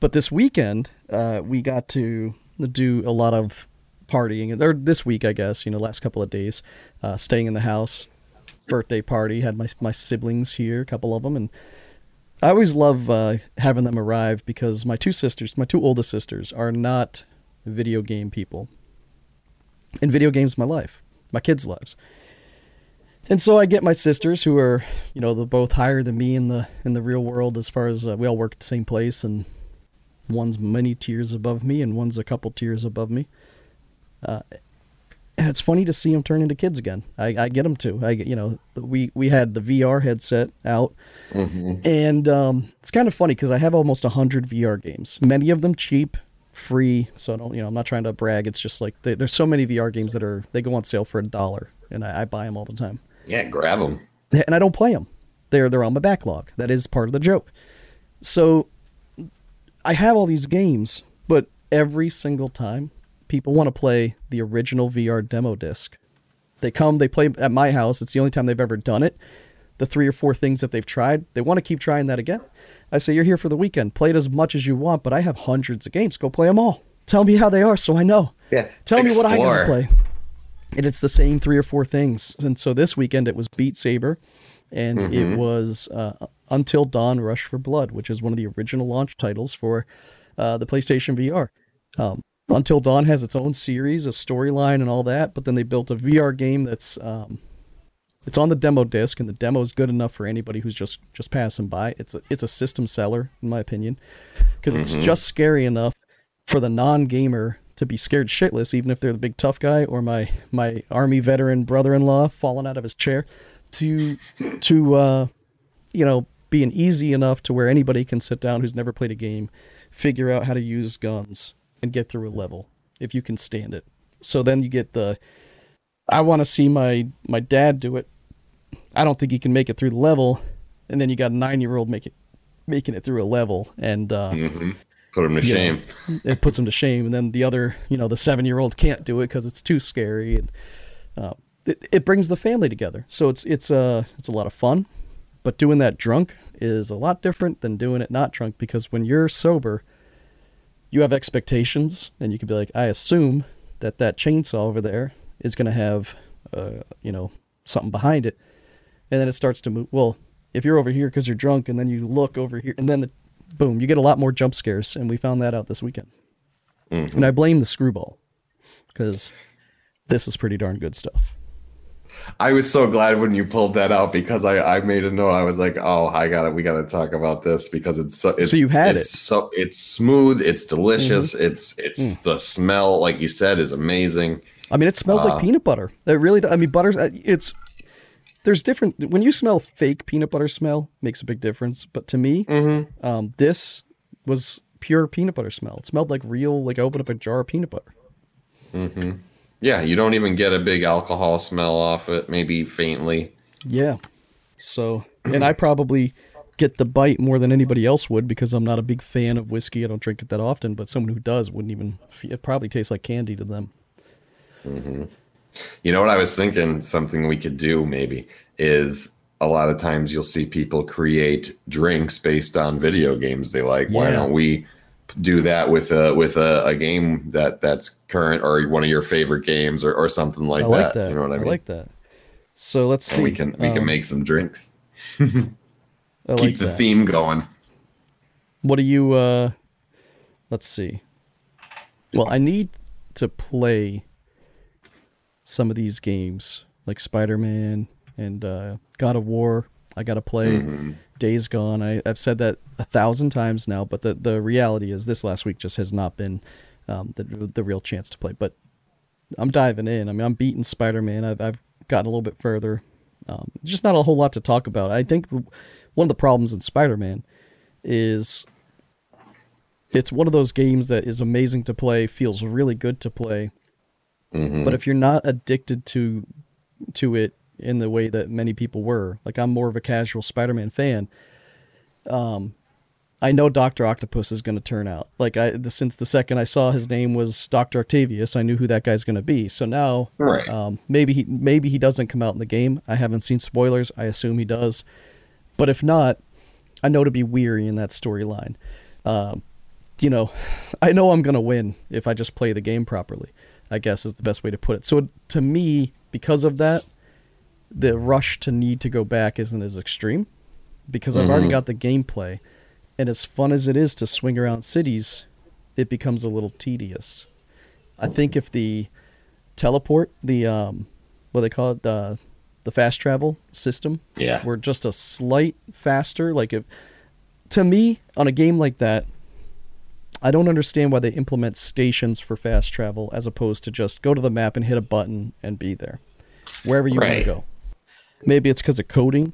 but this weekend, uh, we got to do a lot of partying. Or this week, I guess, you know, last couple of days, uh, staying in the house, birthday party. Had my my siblings here, a couple of them, and I always love uh, having them arrive because my two sisters, my two oldest sisters, are not video game people. And video games my life, my kids' lives. And so I get my sisters who are, you know, they're both higher than me in the in the real world as far as uh, we all work at the same place and one's many tiers above me and one's a couple tiers above me. Uh, and it's funny to see them turn into kids again. I, I get them too. I you know we we had the VR headset out, mm-hmm. and um, it's kind of funny because I have almost hundred VR games. Many of them cheap, free. So I don't you know I'm not trying to brag. It's just like they, there's so many VR games that are they go on sale for a dollar, and I, I buy them all the time. Yeah, grab them. And I don't play them. They're they're on my backlog. That is part of the joke. So I have all these games, but every single time people want to play the original VR demo disc. They come, they play at my house. It's the only time they've ever done it. The three or four things that they've tried, they want to keep trying that again. I say, You're here for the weekend. Play it as much as you want, but I have hundreds of games. Go play them all. Tell me how they are so I know. Yeah. Tell Explore. me what I got to play. And it's the same three or four things. And so this weekend it was Beat Saber and mm-hmm. it was uh, Until Dawn Rush for Blood, which is one of the original launch titles for uh, the PlayStation VR. Um, until Dawn has its own series, a storyline, and all that. But then they built a VR game that's um, it's on the demo disc, and the demo is good enough for anybody who's just just passing by. It's a it's a system seller, in my opinion, because it's mm-hmm. just scary enough for the non gamer to be scared shitless, even if they're the big tough guy or my my army veteran brother-in-law falling out of his chair, to to uh, you know being easy enough to where anybody can sit down who's never played a game, figure out how to use guns, and get through a level if you can stand it. So then you get the I want to see my my dad do it. I don't think he can make it through the level, and then you got a nine year old make it making it through a level and uh, mm-hmm. put him to shame. Know, it puts him to shame, and then the other, you know, the seven year old can't do it because it's too scary, and uh, it, it brings the family together. So it's it's a uh, it's a lot of fun, but doing that drunk is a lot different than doing it not drunk because when you're sober, you have expectations, and you can be like, I assume that that chainsaw over there is going to have, uh, you know, something behind it, and then it starts to move. Well, if you're over here because you're drunk, and then you look over here, and then the, boom, you get a lot more jump scares, and we found that out this weekend. Mm-hmm. And I blame the screwball because this is pretty darn good stuff. I was so glad when you pulled that out because I, I made a note. I was like, oh, I got it. We got to talk about this because it's so. It's, so you had it's it. So it's smooth. It's delicious. Mm-hmm. It's it's mm. the smell, like you said, is amazing. I mean, it smells uh, like peanut butter. It really. I mean, butter. Uh, it's there's different. When you smell fake peanut butter smell, makes a big difference. But to me, mm-hmm. um, this was pure peanut butter smell. It smelled like real. Like I opened up a jar of peanut butter. Mm-hmm. Yeah, you don't even get a big alcohol smell off it, maybe faintly. Yeah. So, and I probably get the bite more than anybody else would because I'm not a big fan of whiskey. I don't drink it that often, but someone who does wouldn't even, it probably tastes like candy to them. Mm-hmm. You know what I was thinking? Something we could do maybe is a lot of times you'll see people create drinks based on video games they like. Yeah. Why don't we do that with a with a, a, game that that's current or one of your favorite games or, or something like, like that. that. You know what I mean? I like that. So let's see. And we can we um, can make some drinks. Keep the that. theme going. What do you uh let's see. Well, I need to play some of these games like Spider-Man and uh, God of War. I got to play mm-hmm. Days Gone. I, have said that a thousand times now, but the, the reality is this last week just has not been um, the, the real chance to play. But I'm diving in. I mean, I'm beating Spider Man. I've, I've gotten a little bit further. Um, just not a whole lot to talk about. I think the, one of the problems in Spider Man is it's one of those games that is amazing to play, feels really good to play. Mm-hmm. But if you're not addicted to to it in the way that many people were. Like I'm more of a casual Spider-Man fan. Um, I know Doctor Octopus is going to turn out. Like I, since the second I saw his name was Doctor Octavius, I knew who that guy's going to be. So now, Right. um, maybe he maybe he doesn't come out in the game. I haven't seen spoilers. I assume he does, but if not, I know to be weary in that storyline. Um, you know, I know I'm going to win if I just play the game properly. I guess is the best way to put it. So to me, because of that, the rush to need to go back isn't as extreme because I've already Mhm. got the gameplay. And as fun as it is to swing around cities, it becomes a little tedious. I think if the teleport, the um, what they call it, uh, the fast travel system, Yeah. were just a slight faster, like if to me on a game like that, I don't understand why they implement stations for fast travel as opposed to just go to the map and hit a button and be there, wherever you want to go. Maybe it's because of coding,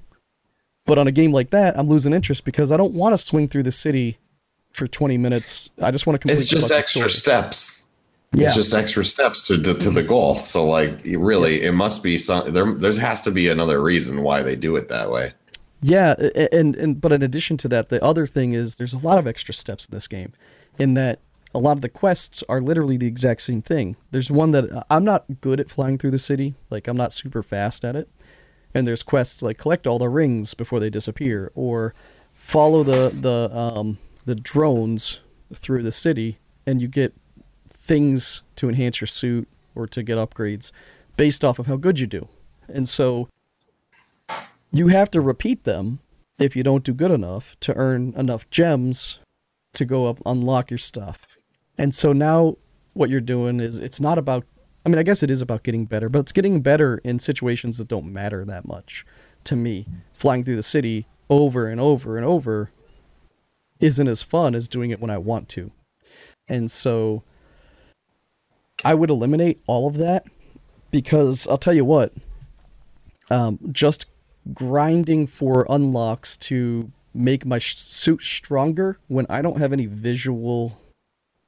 but on a game like that, I'm losing interest because I don't want to swing through the city for 20 minutes. I just want to complete. It's just extra steps. Yeah. It's just extra steps to, to to the goal. So like really it must be some there there has to be another reason why they do it that way. Yeah, and and but in addition to that, the other thing is there's a lot of extra steps in this game, in that a lot of the quests are literally the exact same thing. There's one that uh, I'm not good at flying through the city, like I'm not super fast at it, and there's quests like collect all the rings before they disappear, or follow the the um the drones through the city, and you get things to enhance your suit or to get upgrades based off of how good you do, and so you have to repeat them if you don't do good enough to earn enough gems to go up unlock your stuff. And so now what you're doing is it's not about I mean I guess it is about getting better, but it's getting better in situations that don't matter that much to me. Flying through the city over and over and over isn't as fun as doing it when I want to. And so I would eliminate all of that because I'll tell you what, um, just grinding for unlocks to make my suit stronger when I don't have any visual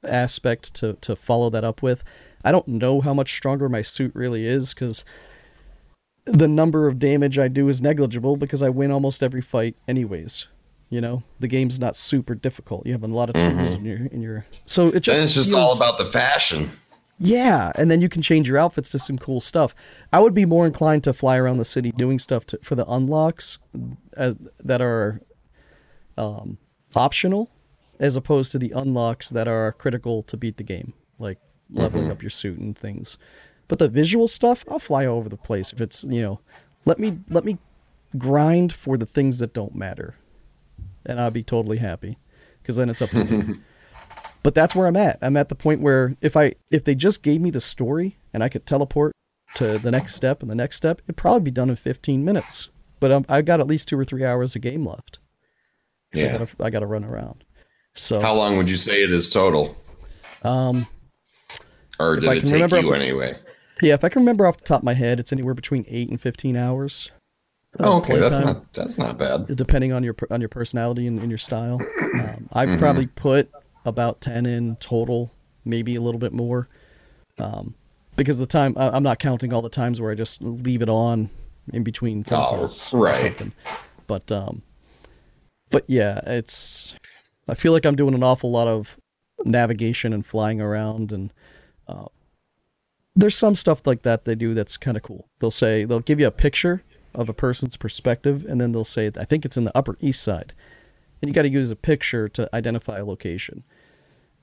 aspect to, to follow that up with. I don't know how much stronger my suit really is because the number of damage I do is negligible because I win almost every fight anyways. You know, the game's not super difficult. You have a lot of tools in your in your so it just and it's just feels- all about the fashion. yeah, and then you can change your outfits to some cool stuff. I would be more inclined to fly around the city doing stuff to, for the unlocks as, that are um, optional, as opposed to the unlocks that are critical to beat the game, like leveling up your suit and things. But the visual stuff, I'll fly all over the place if it's you know, let me let me grind for the things that don't matter, and I'll be totally happy, because then it's up to me but that's where I'm at. I'm at the point where if I if they just gave me the story and I could teleport to the next step and the next step, it'd probably be done in 15 minutes. But um, I've got at least two or three hours of game left. So I Yeah. I gotta run around. So How long would you say it is total? um Or If did I it can take remember you the- anyway? yeah, if I can remember off the top of my head, it's anywhere between eight and 15 hours. Oh, okay, that's playtime. not that's not bad. depending on your on your personality and, and your style. Um, I've Mm-hmm. probably put about ten in total, maybe a little bit more, um, because the time I, I'm not counting all the times where I just leave it on in between phone Oh, calls right. But um, but yeah, it's I feel like I'm doing an awful lot of navigation and flying around and. Uh, there's some stuff like that they do that's kind of cool. They'll say they'll give you a picture of a person's perspective, and then they'll say, "I think it's in the Upper East Side," and you got to use a picture to identify a location.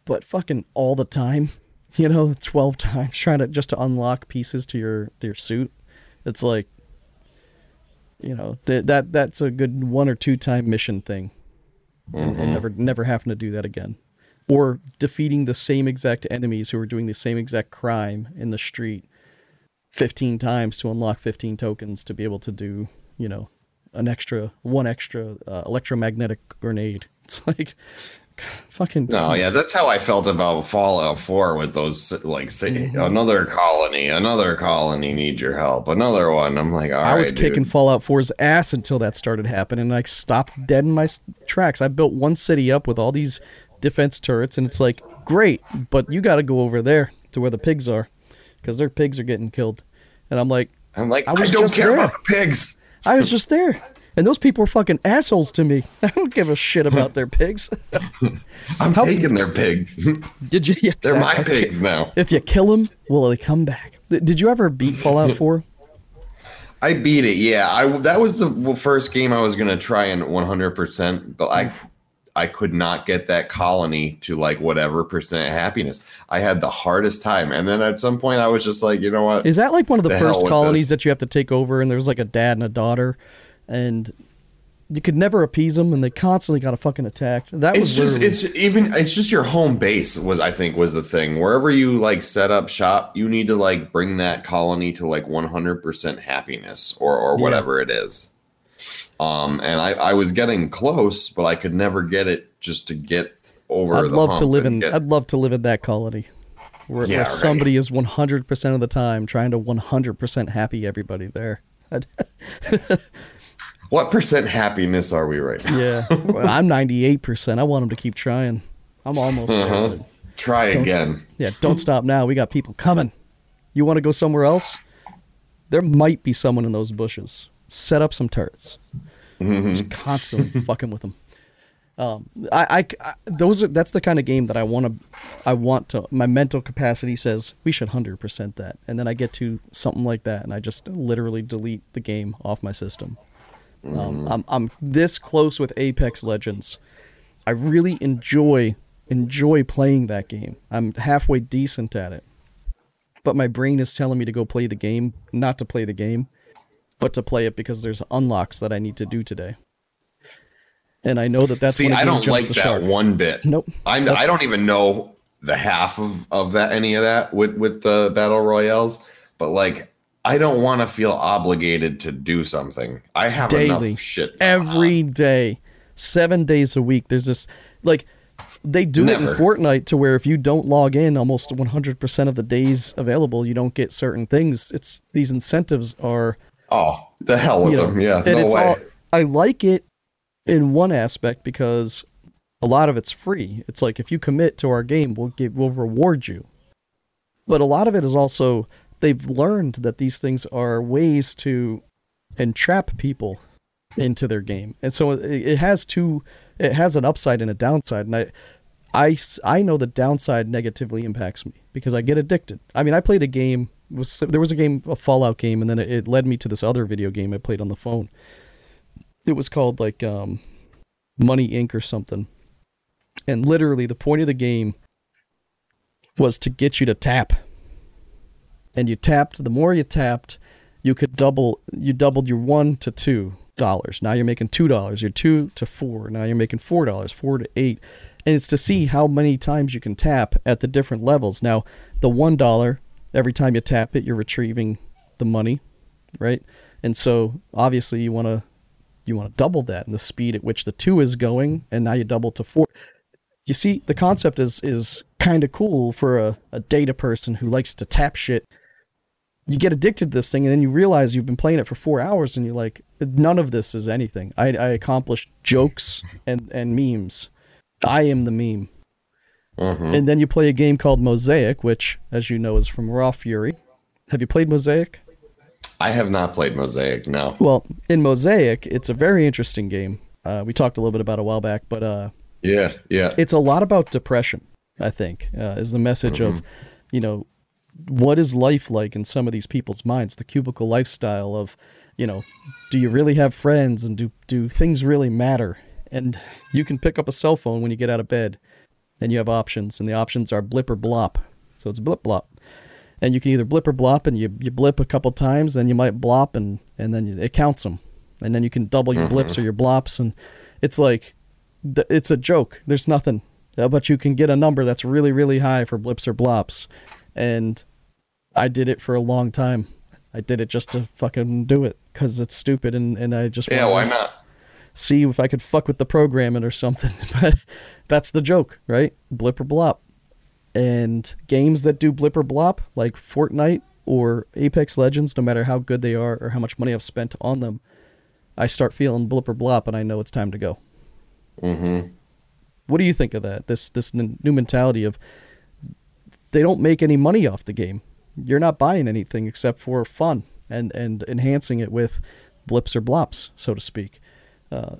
But fucking all the time, you know, twelve times trying to just to unlock pieces to your to your suit, it's like, you know, th- that that's a good one or two time mission thing, and, and never never having to do that again. Or defeating the same exact enemies who are doing the same exact crime in the street 15 times to unlock 15 tokens to be able to do, you know, an extra, one extra uh, electromagnetic grenade. It's like, fucking. No, yeah, that's how I felt about Fallout 4 with those like say Mm-hmm. another colony, another colony needs your help, another one. I'm like, all right, I was kicking dude. Fallout 4's ass until that started happening, and I stopped dead in my tracks. I built one city up with all these defense turrets, and it's like, great, but you got to go over there to where the pigs are, because their pigs are getting killed. And I'm like, I'm like, I I, don't care there. about the pigs. I was just there. And those people are fucking assholes to me. I don't give a shit about their pigs. I'm How- taking their pigs. Did you? They're my pigs now. If you kill them, will they come back? Did you ever beat Fallout 4? I beat it. Yeah, I that was the first game I was gonna try and 100, percent but I mm. I could not get that colony to like whatever percent happiness. I had the hardest time, and then at some point I was just like, you know what? Is that like one of the, The first colonies that you have to take over and there's like a dad and a daughter and you could never appease them and they constantly got a fucking attacked. That It's was just literally- it's even it's just your home base was I think was the thing. Wherever you like set up shop, you need to like bring that colony to like 100% happiness or or Yeah. whatever it is. Um and I I was getting close, but I could never get it just to get over I'd the love to live in get- I'd love to live in that colony. Where, Yeah, where right. somebody is 100% of the time trying to 100% happy everybody there. What percent happiness are we right now? yeah. Well, I'm 98%. I want them to keep trying. I'm almost Uh-huh. Try Don't- again. Yeah, don't stop now. We got people coming. You want to go somewhere else? There might be someone in those bushes. Set up some turrets. Mm-hmm. Just constantly fucking with them. Um, I, I, I- those are that's the kind of game that I want to, I want to. My mental capacity says we should hundred percent that, and then I get to something like that, and I just literally delete the game off my system. Um, I'm I'm this close with Apex Legends. I really enjoy enjoy playing that game. I'm halfway decent at it. But my brain is telling me to go play the game, not to play the game, but to play it because there's unlocks that I need to do today. And I know that that's See, I don't like that shark. one bit. Nope. I'm I don't even know the half of of that any of that with with the battle royales, but like I don't want to feel obligated to do something. I have Daily. enough shit. Every day, seven days a week. There's this like they do it in Fortnite to where if you don't log in almost 100% of the days available, you don't get certain things. It's these incentives are Oh, the hell with you know, them. Yeah, and no it's way. all I like it in one aspect because a lot of it's free. It's like if you commit to our game, we'll give we'll reward you. But a lot of it is also they've learned that these things are ways to entrap people into their game. And so it, it has two it has an upside and a downside and I I, I know the downside negatively impacts me because I get addicted. I mean, I played a game was there was a game a Fallout game and then it, it led me to this other video game I played on the phone. It was called like um, Money Inc. or something. And literally the point of the game was to get you to tap. And you tapped, the more you tapped, you could double you doubled your 1 to 2 dollars. Now you're making $2, you're 2 to 4. Now you're making $4, 4 to 8. And it's to see how many times you can tap at the different levels. Now, the $1 every time you tap it, you're retrieving the money, right? And so obviously you want to you want to double that and the speed at which the 2 is going and now you double to 4 you see the concept is is kind of cool for a, a data person who likes to tap shit. You get addicted to this thing and then you realize you've been playing it for four hours and you're like none of this is anything. I, I accomplished jokes and, and memes. I am the meme Mhm. and then you play a game called mosaic which as you know is from raw fury have you played mosaic I have not played Mosaic. No. well in mosaic it's a very interesting game uh, we talked a little bit about it a while back but uh, Yeah, yeah. it's a lot about depression i think uh, is the message of you know what is life like in some of these people's minds the cubicle lifestyle of you know do you really have friends and do do things really matter and you can pick up a cell phone when you get out of bed and you have options and the options are blip or blop. So it's blip blop. And you can either blip or blop and you, you blip a couple times then you might blop and and then you, it counts them and then you can double your blips or your blops and it's like it's a joke. There's nothing. Uh, but you can get a number that's really really high for blips or blops. And i did it for a long time. I did it just to fucking do it because it's stupid and, and i just Yeah, why not? See if i could fuck with the programming or something but that's the joke right blip or blop and games that do blip or blop like fortnite or apex legends no matter how good they are or how much money i've spent on them i start feeling blip or blop and i know it's time to go Mm-hmm. what do you think of that? This this n- new mentality of they don't make any money off the game. You're not buying anything except for fun and and enhancing it with blips or blops, so to speak. Uh,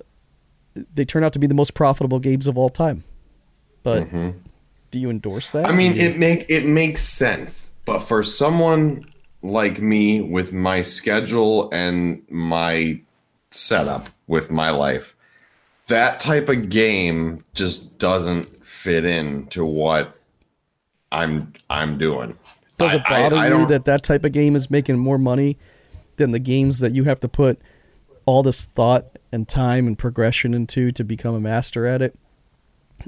they turn out to be the most profitable games of all time. But Mm-hmm. do you endorse that? I mean, you- it make it makes sense, but for someone like me with my schedule and my setup with my life, that type of game just doesn't fit in to what I'm I'm doing. does it I- I- bother I you don't- that that type of game is making more money than the games that you have to put all this thought and time and progression into to become a master at it?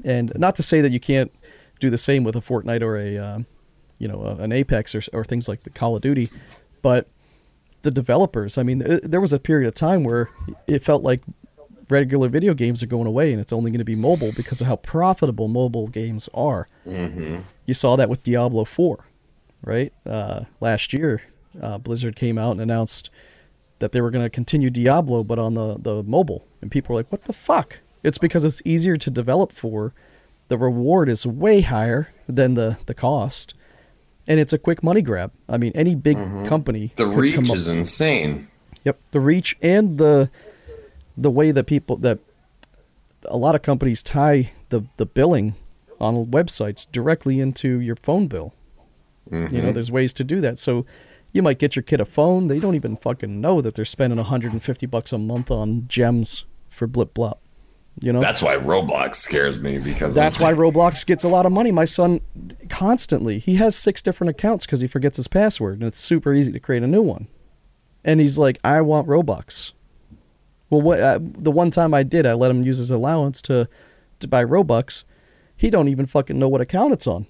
And not to say that you can't do the same with a Fortnite or a, um, you know, a- an Apex or, or things like the Call of Duty, but the developers. I mean, th- there was a period of time where it felt like regular video games are going away and it's only going to be mobile because of how profitable mobile games are. You saw that with Diablo 4, right? Uh, last year, uh, Blizzard came out and announced that they were going to continue Diablo, but on the, the mobile. And people were like, what the fuck? It's because it's easier to develop for. The reward is way higher than the, the cost. And it's a quick money grab. I mean, any big mm-hmm. company. The reach is insane. Yep, the reach and the the way that people that a lot of companies tie the the billing on websites directly into your phone bill. You know, mm-hmm. there's ways to do that. So you might get your kid a phone, they don't even fucking know that they're spending 150 bucks a month on gems for blip blop. You know? That's why Roblox scares me because That's why Roblox gets a lot of money. My son constantly, he has six different accounts because he forgets his password, and it's super easy to create a new one. And he's like, I want Robux. Well, what uh, the one time I did, I let him use his allowance to to buy Robux. He don't even fucking know what account it's on.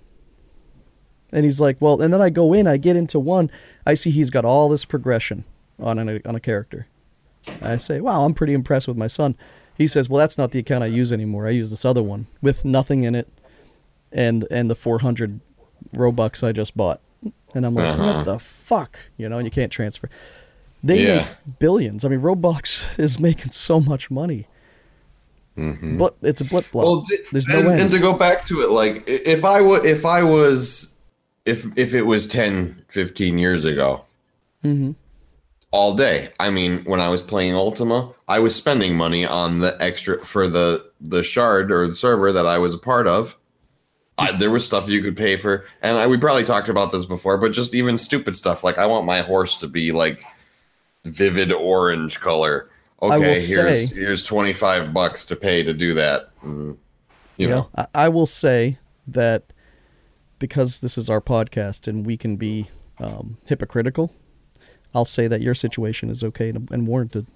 And he's like, well, and then I go in, I get into one, I see he's got all this progression on an, on a character. I say, wow, I'm pretty impressed with my son. He says, well, that's not the account I use anymore. I use this other one with nothing in it, and and the 400 Robux I just bought. And I'm like, Uh-huh. what the fuck? You know, and you can't transfer. They Yeah. make billions. I mean, Roblox is making so much money. But it's a blip block. Well, th- There's no and, end. and to go back to it, like if I would, if I was, if if it was 10, 15 years ago, Mhm. all day. I mean, when I was playing Ultima, I was spending money on the extra for the the shard or the server that I was a part of. I, there was stuff you could pay for, and I, we probably talked about this before, but just even stupid stuff like I want my horse to be like vivid orange color. Okay, here's say- here's twenty five bucks to pay to do that. Mm, you know, I, I will say that because this is our podcast and we can be um, hypocritical, I'll say that your situation is okay and, and warranted.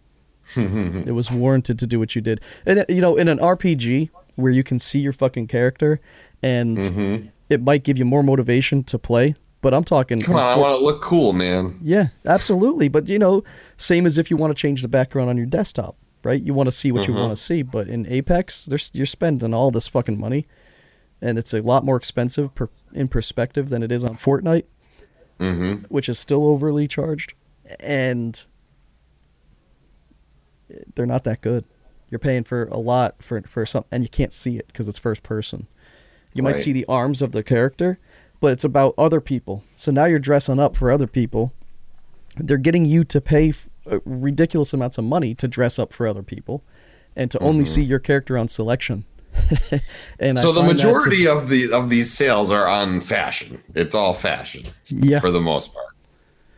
it was warranted to do what you did, and you know, in an RPG where you can see your fucking character, and Mm-hmm. it might give you more motivation to play. But I'm talking. come on, I want to look cool, man. Yeah, absolutely. But you know, same as if you want to change the background on your desktop, right? You want to see what you want to see. But in Apex, there's you're spending all this fucking money, and it's a lot more expensive per, in perspective than it is on Fortnite, Mm-hmm. which is still overly charged, and they're not that good. You're paying for a lot for for some, and you can't see it because it's first person. You might see the arms of the character, but it's about other people. So now you're dressing up for other people. They're getting you to pay f- uh, ridiculous amounts of money to dress up for other people, and to only see your character on selection. and Mm-hmm. So the that to- majority of the of these sales are on fashion. It's all fashion yeah, for the most part.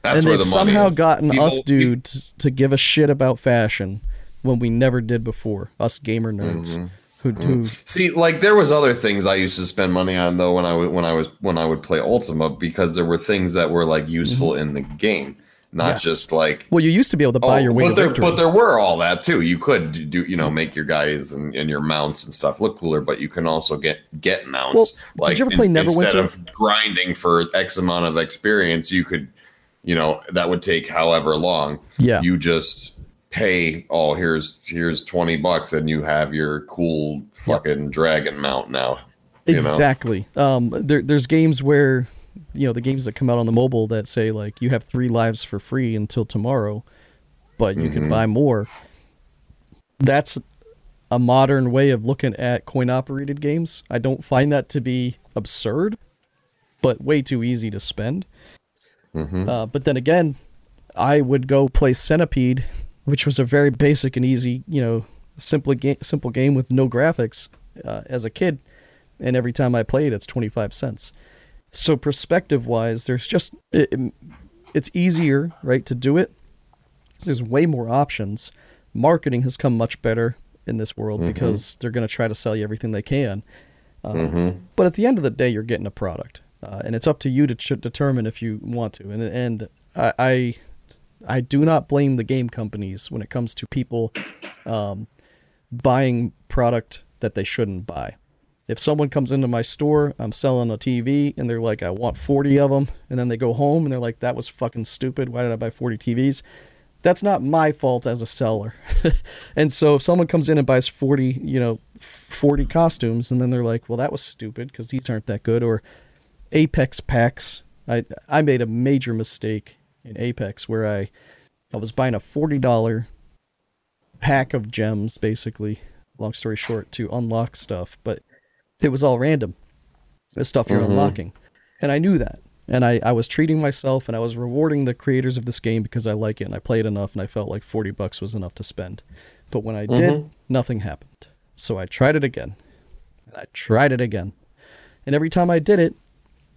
That's and where they've the money somehow is. gotten People- us dudes to give a shit about fashion when we never did before. Us gamer nerds Mm-hmm. who who See, like there was other things I used to spend money on though when I would when I was when I would play Ultima because there were things that were like useful in the game, not. Yes. just like well, you used to be able to buy Oh, your way but there, victory. but there were all that too. You could do, you know, make your guys and, and your mounts and stuff look cooler, but you can also get get mounts. Well, did you ever play instead Neverwinter? of grinding for X amount of experience, you could, you know, that would take however long. Yeah. you just pay. Oh, here's here's twenty bucks, and you have your cool fucking dragon mount now. you know? Exactly. Um, there, there's games where, you know, the games that come out on the mobile that say like you have three lives for free until tomorrow, but you Mm-hmm. can buy more. That's a modern way of looking at coin operated games. I don't find that to be absurd, but way too easy to spend. Mm-hmm. Uh, but then again, I would go play Centipede which was a very basic and easy, you know, simple game, simple game with no graphics uh, as a kid. And every time I played, it's 25 cents. So perspective wise, there's just, it, it's easier, right, to do it. There's way more options. Marketing has come much better in this world mm-hmm. because they're going to try to sell you everything they can. Um, mm-hmm. But at the end of the day, you're getting a product, uh, and it's up to you to ch- determine if you want to. And and I, I, I do not blame the game companies when it comes to people um, buying product that they shouldn't buy. If someone comes into my store, I'm selling a TV, and they're like, "I want 40 of them," and then they go home and they're like, "That was fucking stupid. Why did I buy 40 TVs?" that's not my fault as a seller. and so if someone comes in and buys 40, you know, 40 costumes and then they're like, "Well, that was stupid because these aren't that good," or Apex packs. I I made a major mistake in Apex where I I was buying a $40 pack of gems basically, long story short, to unlock stuff, but it was all random. The stuff you're mm-hmm. unlocking. And I knew that and I, I was treating myself and I was rewarding the creators of this game because I like it and I played enough and I felt like 40 bucks was enough to spend. But when I mm-hmm. did, nothing happened. So I tried it again. And I tried it again. And every time I did it,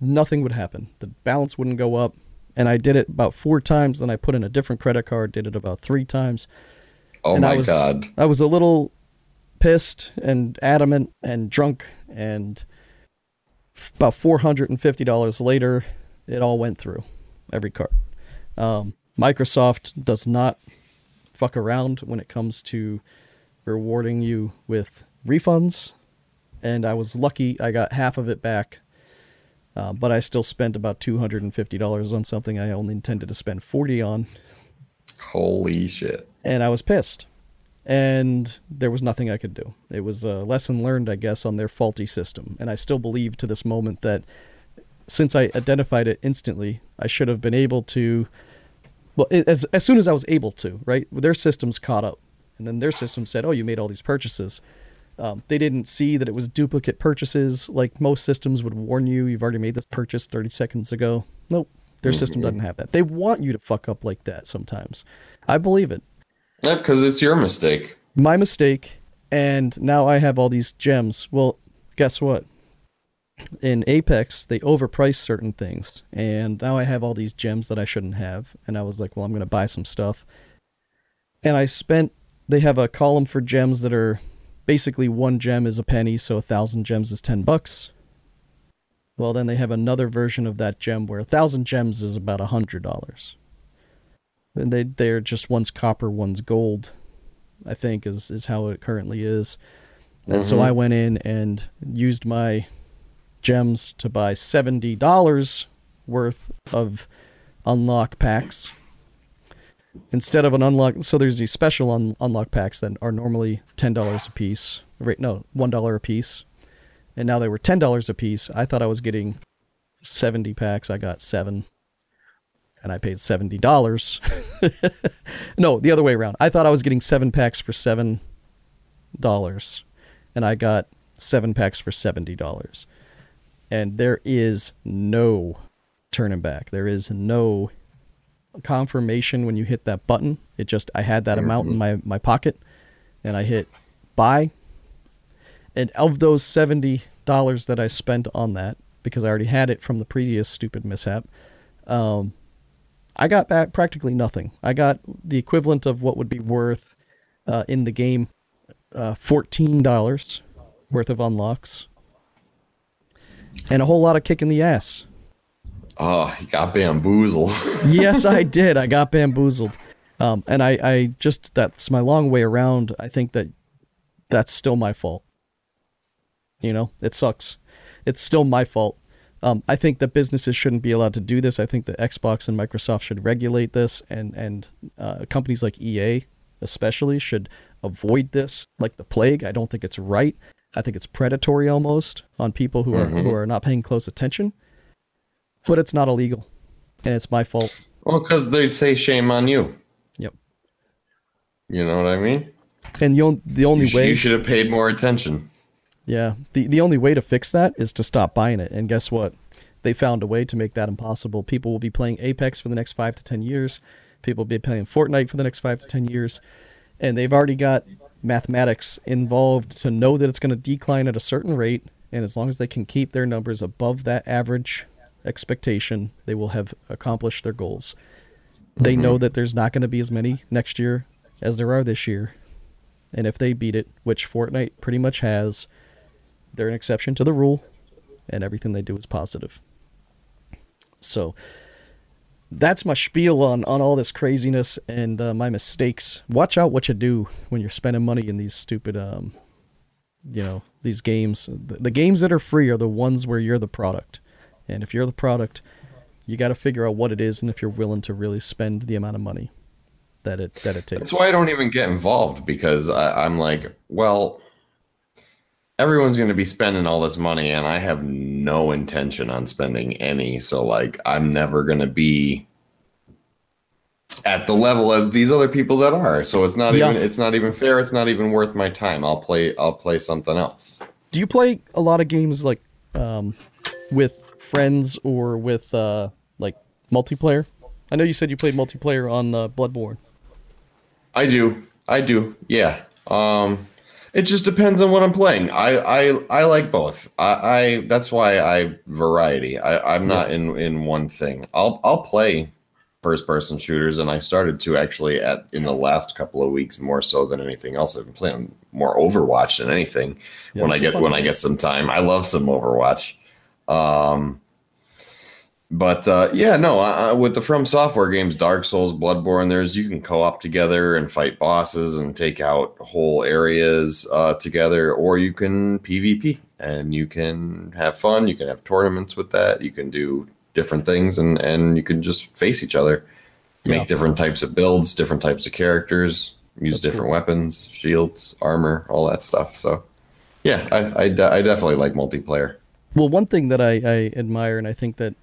nothing would happen. The balance wouldn't go up. And I did it about four times. Then I put in a different credit card, did it about three times. Oh and my I was, God. I was a little pissed and adamant and drunk and about $450 later it all went through every card. Um, Microsoft does not fuck around when it comes to rewarding you with refunds, and I was lucky I got half of it back. Uh, but I still spent about two hundred and fifty dollars on something I only intended to spend forty on. Holy shit! And I was pissed, and there was nothing I could do. It was a lesson learned, I guess, on their faulty system. And I still believe to this moment that since I identified it instantly, I should have been able to. Well, as as soon as I was able to, right? Their systems caught up, and then their system said, "Oh, you made all these purchases." Um, they didn't see that it was duplicate purchases, like most systems would warn you. You've already made this purchase 30 seconds ago. Nope, their mm-hmm. system doesn't have that. They want you to fuck up like that sometimes. I believe it. Yeah, because it's your mistake. My mistake, and now I have all these gems. Well, guess what? in Apex, they overprice certain things, and now I have all these gems that I shouldn't have. And I was like, well, I'm going to buy some stuff. And I spent. They have a column for gems that are basically one gem is a penny, so a thousand gems is ten bucks. Well, then they have another version of that gem where a thousand gems is about a hundred dollars. And they they're just one's copper, one's gold. I think is is how it currently is. And mm-hmm. so I went in and used my gems to buy $70 worth of unlock packs instead of an unlock so there's these special un- unlock packs that are normally $10 a piece right no $1 a piece and now they were $10 a piece i thought i was getting 70 packs i got 7 and i paid $70 no the other way around i thought i was getting 7 packs for $7 and i got 7 packs for $70 and there is no turning back. There is no confirmation when you hit that button. It just I had that amount in my my pocket, and I hit buy. And of those seventy dollars that I spent on that, because I already had it from the previous stupid mishap, um, I got back practically nothing. I got the equivalent of what would be worth uh, in the game, uh, fourteen dollars worth of unlocks and a whole lot of kick in the ass. Oh, you got bamboozled. yes, I did. I got bamboozled. Um, and I, I just, that's my long way around. I think that that's still my fault. You know, it sucks. It's still my fault. Um, I think that businesses shouldn't be allowed to do this. I think that Xbox and Microsoft should regulate this, and and uh, companies like EA, especially, should avoid this like the plague. I don't think it's right. I think it's predatory almost on people who are mm-hmm. who are not paying close attention. But it's not illegal, and it's my fault. Well, because they'd say shame on you. Yep. You know what I mean? And the only the only you way you should have paid more attention. Yeah. The the only way to fix that is to stop buying it. And guess what? They found a way to make that impossible. People will be playing Apex for the next five to ten years, People will be playing Fortnite for the next five to ten years, and they've already got mathematics involved to know that it's going to decline at a certain rate. And as long as they can keep their numbers above that average expectation, they will have accomplished their goals. They mm-hmm. know that there's not going to be as many next year as there are this year. And if they beat it, which Fortnite pretty much has, they're an exception to the rule, and everything they do is positive. So that's my spiel on, on all this craziness and uh, my mistakes. Watch out what you do when you're spending money in these stupid, um, you know, these games. The, the games that are free are the ones where you're the product. And if you're the product, you got to figure out what it is and if you're willing to really spend the amount of money that it that it takes. That's why I don't even get involved because I, I'm like, well, everyone's going to be spending all this money, and I have no intention on spending any. So like, I'm never going to be at the level of these other people that are. So it's not Yeah. even it's not even fair. It's not even worth my time. I'll play I'll play something else. Do you play a lot of games like um, with friends or with uh, like multiplayer? I know you said you played multiplayer on uh, Bloodborne. I do. I do. Yeah. Um it just depends on what I'm playing. I I, I like both. I, I that's why I variety. I, I'm not in in one thing. I'll I'll play first person shooters and I started to actually at in the last couple of weeks more so than anything else. I've been playing more Overwatch than anything Yeah, when I get when I get some time. I love some Overwatch. Um but uh, yeah, no. Uh, with the From Software games, Dark Souls, Bloodborne, there's you can co-op together and fight bosses and take out whole areas uh, together, or you can PvP and you can have fun. You can have tournaments with that. You can do different things, and and you can just face each other, make Yeah. different types of builds, different types of characters, use That's different cool. weapons, shields, armor, all that stuff. So yeah, I I, de- I definitely like multiplayer. Well, one thing that I, I admire, and I think that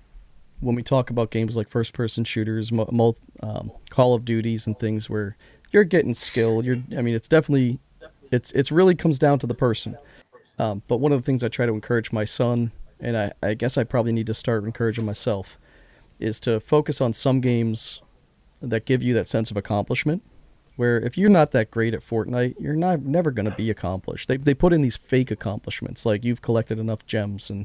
when we talk about games like first person shooters, mo- um, Call of Duties, and things where you're getting skill, you're, I mean, it's definitely, it's, it's really comes down to the person. Um, but one of the things I try to encourage my son, and I, I guess I probably need to start encouraging myself, is to focus on some games that give you that sense of accomplishment. Where if you're not that great at Fortnite, you're not never going to be accomplished. They they put in these fake accomplishments, like you've collected enough gems and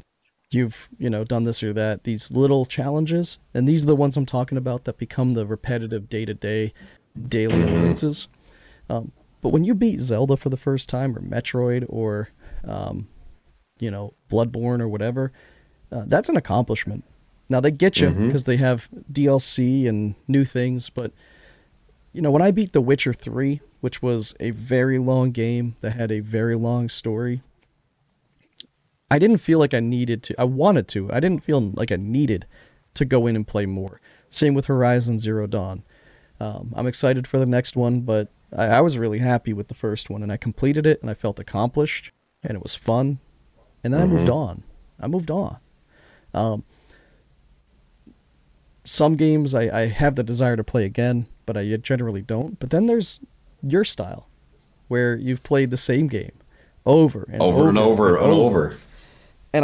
you've you know done this or that. These little challenges, and these are the ones I'm talking about that become the repetitive day to day, daily annoyances. Um, but when you beat Zelda for the first time, or Metroid, or um, you know Bloodborne or whatever, uh, that's an accomplishment. Now they get you because they have DLC and new things, but you know when I beat The Witcher Three, which was a very long game that had a very long story, I didn't feel like I needed to. I wanted to. I didn't feel like I needed to go in and play more. Same with Horizon Zero Dawn. Um, I'm excited for the next one, but I, I was really happy with the first one, and I completed it, and I felt accomplished, and it was fun, and then I moved on. I moved on. Um, some games I, I have the desire to play again, but I generally don't. But then there's your style, where you've played the same game over and Over and over and over. and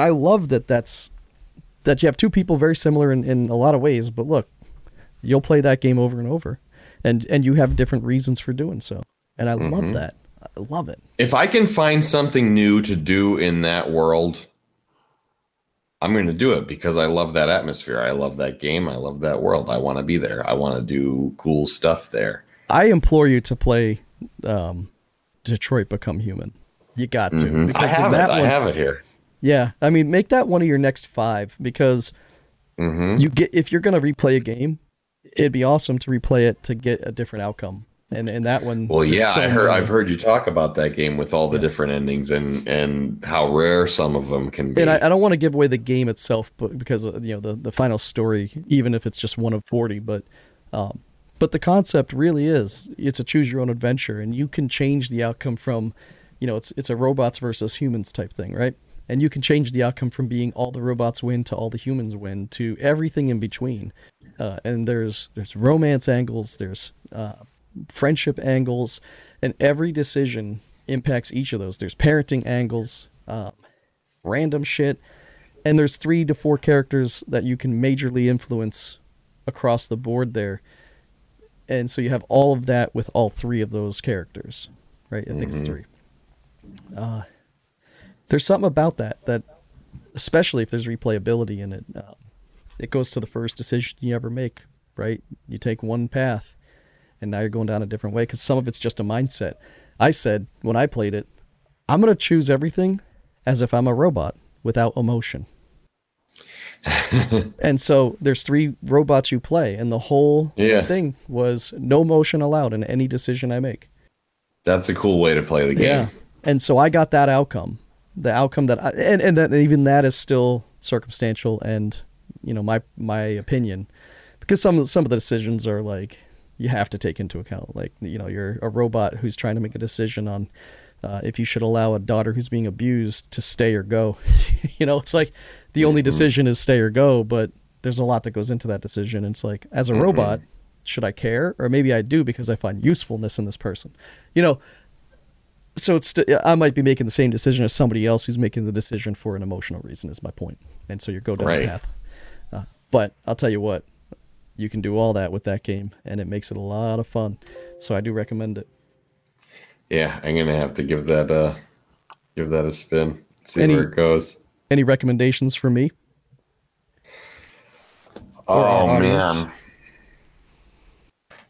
I love that that's that you have two people very similar in, in a lot of ways, but look, you'll play that game over and over. And and you have different reasons for doing so. And I love that. I love it. if I can find something new to do in that world, I'm going to do it because I love that atmosphere. I love that game. I love that world. I want to be there. I want to do cool stuff there. I implore you to play um, Detroit Become Human. You got to. Mhm. Because I have it. that I one- have it here. Yeah. I mean, make that one of your next five because hmm you get if you're gonna replay a game, it'd be awesome to replay it to get a different outcome. And and that one Well, yeah, so I heard, I've heard you talk about that game with all the different endings and and how rare some of them can be. and I, I don't want to give away the game itself, but because uh, you know the the final story, even if it's just one of forty, but um, but the concept really is it's a choose your own adventure, and you can change the outcome from, you know, it's it's a robots versus humans type thing, right? And you can change the outcome from being all the robots win to all the humans win to everything in between. Uh, and there's there's romance angles, there's uh, friendship angles, and every decision impacts each of those. There's parenting angles, um, random shit, and there's three to four characters that you can majorly influence across the board there. and so you have all of that with all three of those characters, right? I think it's three. Uh, there's something about that that, especially if there's replayability in it, uh, it goes to the first decision you ever make, right? You take one path, and now you're going down a different way because some of it's just a mindset. I said when I played it, I'm gonna choose everything as if I'm a robot without emotion. and so there's three robots you play, and the whole Yeah. thing was no motion allowed in any decision I make. That's a cool way to play the game. Yeah. And so I got that outcome. The outcome that I, and, and that, even that is still circumstantial and you know my my opinion because some some of the decisions are like you have to take into account like you know you're a robot who's trying to make a decision on uh, if you should allow a daughter who's being abused to stay or go. you know, it's like the only decision is stay or go, but there's a lot that goes into that decision. It's like as a robot, should I care or maybe I do because I find usefulness in this person. You know, so it's st- I might be making the same decision as somebody else who's making the decision for an emotional reason is my point. And so you go down Right. the path. Uh, but I'll tell you what, you can do all that with that game and it makes it a lot of fun. So I do recommend it. Yeah, I'm gonna have to give that uh give that a spin. See Any- where it goes. Any recommendations for me? Oh man.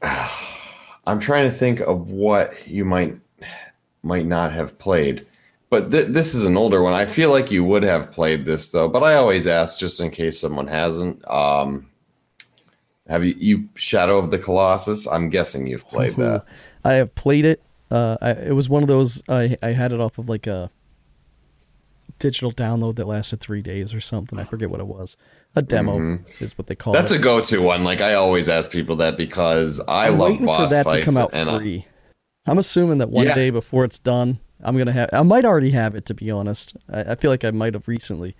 I'm trying to think of what you might might not have played. But th- this is an older one. I feel like you would have played this though, but I always ask just in case someone hasn't. Um have you you Shadow of the Colossus? I'm guessing you've played that. I have played it. Uh, I, it was one of those I I had it off of like a digital download that lasted three days or something. I forget what it was. A demo is what they call Mm-hmm. That's a go-to one. Like I always ask people that because I I'm love boss for that fights to come out and I- free. I'm assuming that one Yeah. day before it's done, I'm gonna have. I might already have it to be honest. I, I feel like I might have recently,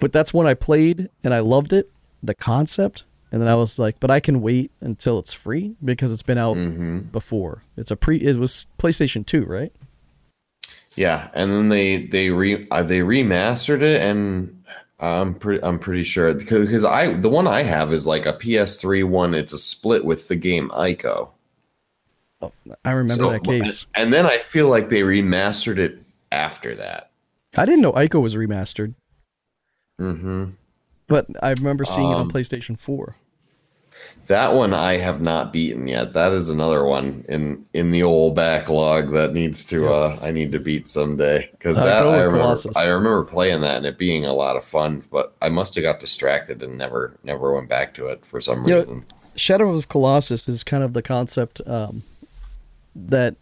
but that's when I played and I loved it, the concept, and then I was like, but I can wait until it's free because it's been out Mm-hmm. before. It's a pre. It was PlayStation Two, right? Yeah, and then they they re uh, they remastered it, and I'm pretty I'm pretty sure because I the one I have is like a PS3 one. It's a split with the game Ico. I remember So- that case. and then I feel like they remastered it after that. I didn't know Ico was remastered, hmm but I remember seeing it on Um, PlayStation Four. That one I have not beaten yet. That is another one in in the old backlog that needs to uh I need to beat someday because Uh, that I remember Colossus. I remember playing that and it being a lot of fun, but I must have got distracted and never never went back to it for some You know, reason. Shadow of Colossus is kind of the concept um, that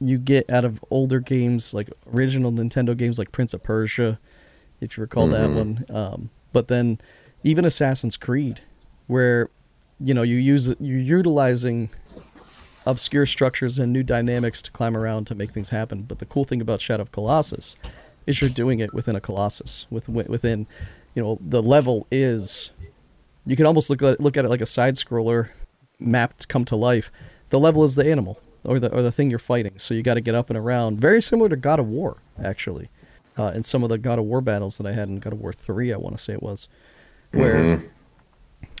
you get out of older games, like original Nintendo games, like Prince of Persia, if you recall that Mhm. one. Um, but then even Assassin's Creed, where you know you use you're utilizing obscure structures and new dynamics to climb around to make things happen. But the cool thing about Shadow of Colossus is you're doing it within a Colossus, with within, you know, the level is. You can almost look at look at it like a side scroller, mapped come to life. The level is the animal or the or the thing you're fighting. So you got to get up and around. Very similar to God of War, actually, uh, in some of the God of War battles that I had in God of War Three. I want to say it was, where Mhm.